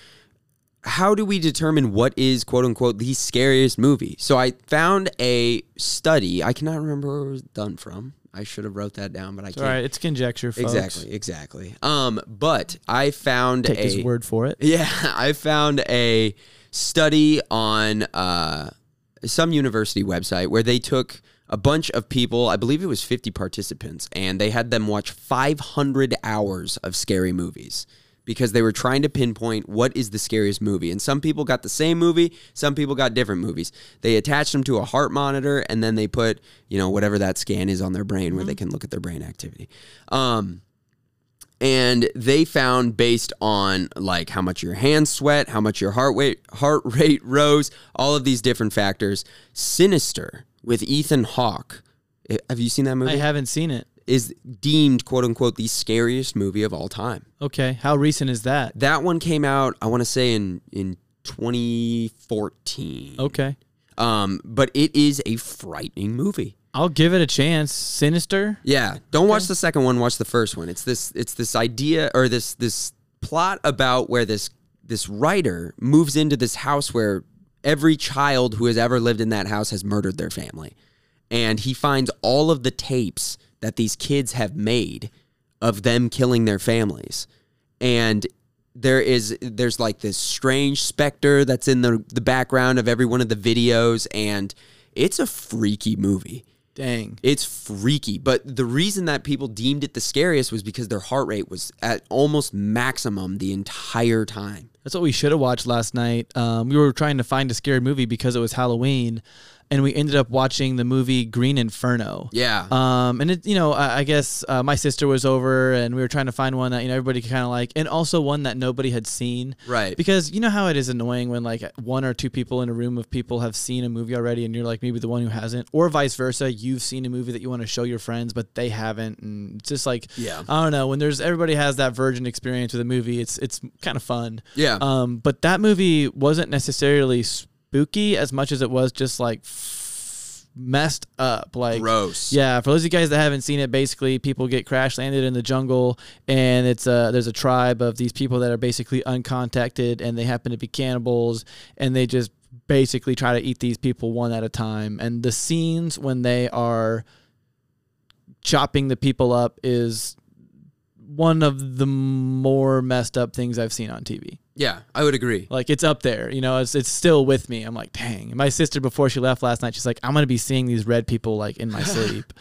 how do we determine what is quote unquote the scariest movie so i found a study i cannot remember where it was done from i should have wrote that down but i It's can't all right. It's conjecture, folks. exactly exactly um but i found Take a his word for it. yeah, I found a study on uh, some university website where they took a bunch of people, I believe it was 50 participants, and they had them watch 500 hours of scary movies because they were trying to pinpoint what is the scariest movie. And some people got the same movie, some people got different movies. They attached them to a heart monitor and then they put, you know, whatever that scan is on their brain where they can look at their brain activity. Um, and they found based on like how much your hands sweat, how much your heart rate heart rate rose, all of these different factors. Sinister with Ethan Hawke Have you seen that movie? I haven't seen it. Is deemed quote unquote the scariest movie of all time. Okay, how recent is that? That one came out, I want to say in in 2014. Okay, Um, but it is a frightening movie. I'll give it a chance. Sinister. Yeah, don't watch the second one. Watch the first one. It's this. It's this idea or this this plot about where this this writer moves into this house where every child who has ever lived in that house has murdered their family, and he finds all of the tapes that these kids have made of them killing their families, and there is there's like this strange specter that's in the the background of every one of the videos, and it's a freaky movie. Dang. It's freaky. But the reason that people deemed it the scariest was because their heart rate was at almost maximum the entire time. That's what we should have watched last night. Um, we were trying to find a scary movie because it was Halloween, and we ended up watching the movie Green Inferno. Yeah. Um, and it, you know, I, I guess uh, my sister was over, and we were trying to find one that you know everybody could kind of like, and also one that nobody had seen. Right. Because you know how it is annoying when like one or two people in a room of people have seen a movie already, and you're like maybe the one who hasn't, or vice versa. You've seen a movie that you want to show your friends, but they haven't, and it's just like, Yeah. I don't know. When there's everybody has that virgin experience with a movie, it's it's kind of fun. Yeah. Um, but that movie wasn't necessarily spooky as much as it was just like f- messed up. Like Gross. Yeah, for those of you guys that haven't seen it, basically people get crash landed in the jungle, and it's a there's a tribe of these people that are basically uncontacted, and they happen to be cannibals, and they just basically try to eat these people one at a time. And the scenes when they are chopping the people up is one of the more messed up things I've seen on TV. Yeah, I would agree. Like it's up there, you know. It's it's still with me. I'm like, dang. And my sister before she left last night, she's like, I'm gonna be seeing these red people like in my sleep.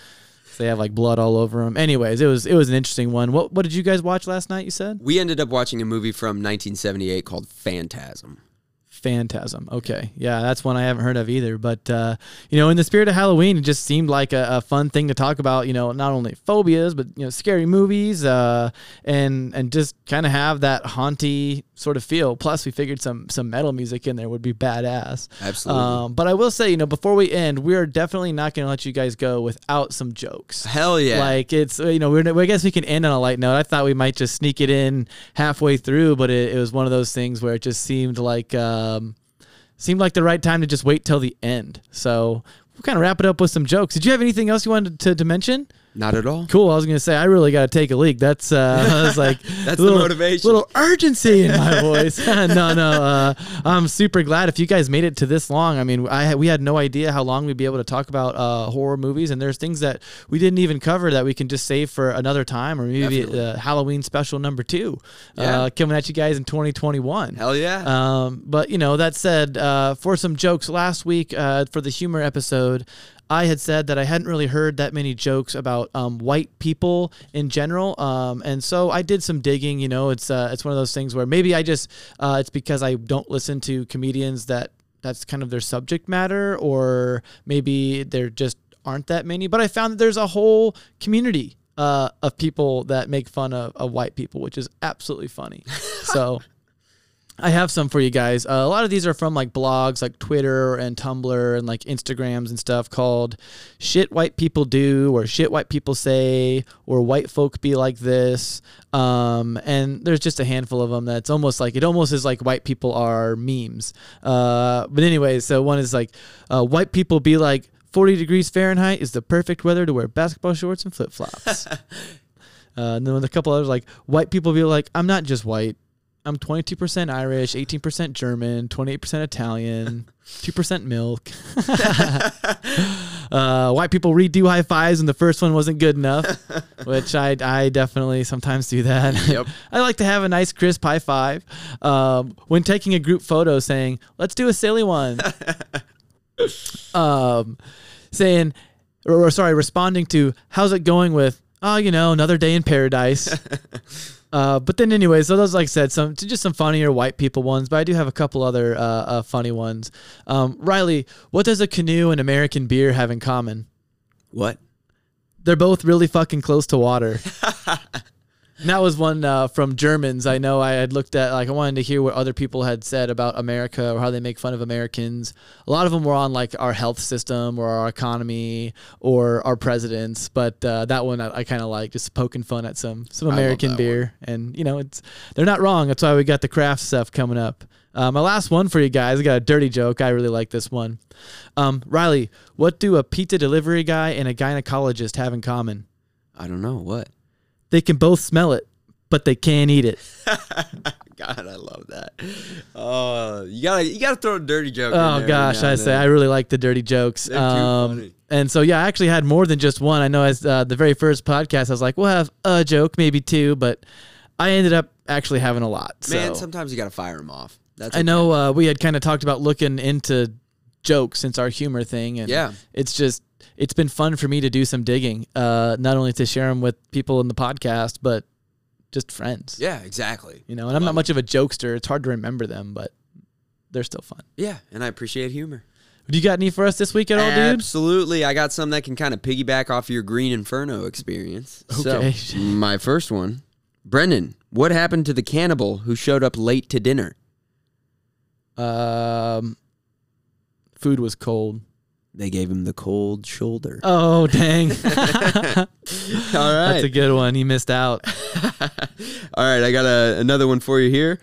they have like blood all over them. Anyways, it was it was an interesting one. What what did you guys watch last night? You said We ended up watching a movie from 1978 called Phantasm. Phantasm. Okay, yeah, that's one I haven't heard of either. But uh, you know, in the spirit of Halloween, it just seemed like a, a fun thing to talk about. You know, not only phobias, but you know, scary movies, uh, and and just kind of have that haunty sort of feel. Plus, we figured some some metal music in there would be badass. Absolutely. Um, but I will say, you know, before we end, we are definitely not going to let you guys go without some jokes. Hell yeah. Like it's you know we're, I guess we can end on a light note. I thought we might just sneak it in halfway through, but it, it was one of those things where it just seemed like um, seemed like the right time to just wait till the end. So we'll kind of wrap it up with some jokes. Did you have anything else you wanted to, to mention? Not at all. Cool. I was gonna say I really got to take a leak. That's uh, I was like That's little, the motivation. Little urgency in my voice. no, no. Uh, I'm super glad if you guys made it to this long. I mean, I we had no idea how long we'd be able to talk about uh, horror movies, and there's things that we didn't even cover that we can just save for another time, or maybe uh, Halloween special number two Yeah. uh, coming at you guys in 2021. Hell yeah. Um, but you know, that said, uh, for some jokes last week uh, for the humor episode, I had said that I hadn't really heard that many jokes about um, white people in general, um, and so I did some digging. You know, it's uh, it's one of those things where maybe I just uh, it's because I don't listen to comedians that that's kind of their subject matter, or maybe there just aren't that many. But I found that there's a whole community uh, of people that make fun of, of white people, which is absolutely funny. so. I have some for you guys. Uh, a lot of these are from like blogs like Twitter and Tumblr and like Instagrams and stuff called Shit White People Do or Shit White People Say or White Folk Be Like This. Um, and there's just a handful of them that's almost like it almost is like white people are memes. Uh, but, anyway, so one is like uh, White People Be Like 40 degrees Fahrenheit is the perfect weather to wear basketball shorts and flip flops. uh, and then with a couple others like White People Be Like, I'm not just white. I'm 22% Irish, 18% German, 28% Italian, 2% milk. uh, white people redo high fives, and the first one wasn't good enough, which I, I definitely sometimes do that. Yep. I like to have a nice crisp high five um, when taking a group photo, saying, "Let's do a silly one." um, saying, or, or sorry, responding to, "How's it going with?" Oh, you know, another day in paradise. Uh, but then, anyway, so those, like I said, some just some funnier white people ones. But I do have a couple other uh, uh, funny ones. Um, Riley, what does a canoe and American beer have in common? what? They're both really fucking close to water. And that was one uh, from Germans. I know I had looked at like I wanted to hear what other people had said about America or how they make fun of Americans. A lot of them were on like our health system or our economy or our presidents, but uh, that one I, I kind of like just poking fun at some some American that beer, and you know it's they're not wrong. That's why we got the craft stuff coming up. Uh, my last one for you guys. I got a dirty joke. I really like this one. Um, Riley, what do a pizza delivery guy and a gynecologist have in common? I don't know what. They can both smell it, but they can't eat it. God, I love that. Oh, you gotta you gotta throw a dirty joke. in there Oh gosh, I say. I really like the dirty jokes. Um, and so yeah, I actually had more than just one. I know as uh, the very first podcast, I was like, we'll have a joke, maybe two, but I ended up actually having a lot. Man, sometimes you gotta fire them off. That's I know uh, we had kind of talked about looking into jokes since our humor thing, and Yeah. it's just it's been fun for me to do some digging, uh, not only to share them with people in the podcast, but just friends. Yeah, exactly. You know, and I'm not much of a jokester. It's hard to remember them, but they're still fun. Yeah, and I appreciate humor. Do you got any for us this week at all, dude? Absolutely. I got some that can kind of piggyback off your Green Inferno experience. Okay. So, my first one Brendan, what happened to the cannibal who showed up late to dinner? Um, food was cold. They gave him the cold shoulder. Oh dang! All That's a good one. He missed out. All right. I got a, another one for you here.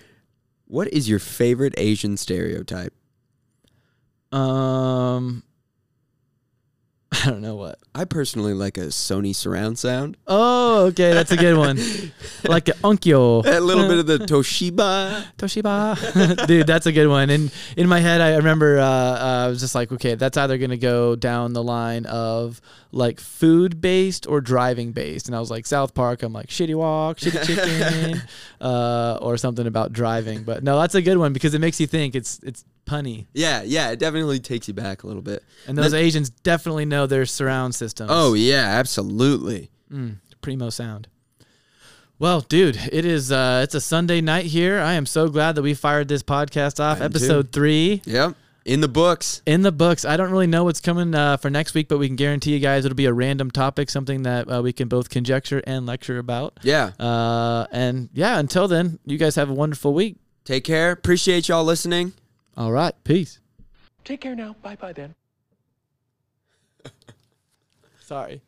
What is your favorite Asian stereotype? Um, I don't know what. I personally like a Sony surround sound. Oh, okay, that's a good one. like an onkyo. A little bit of the Toshiba. Toshiba. Dude, that's a good one. And in my head, I remember uh, uh, I was just like, okay, that's either going to go down the line of like food based or driving based. And I was like, South Park, I'm like, shitty wok, shitty chicken, uh, or something about driving. But no, that's a good one because it makes you think it's it's punny. Yeah, yeah. It definitely takes you back a little bit. And those Asians definitely know their surround systems. Oh, yeah. Absolutely. Mm, primo sound. Well, dude, it is uh it's a Sunday night here. I am so glad that we fired this podcast off. I. Episode 3 Yep. In the books. in the books. I don't really know what's coming uh, for next week, but we can guarantee you guys it'll be a random topic, something that uh, we can both conjecture and lecture about. Yeah. Uh and yeah, until then, you guys have a wonderful week. Take care. Appreciate y'all listening. All right, peace. Take care now. Bye bye then. Sorry.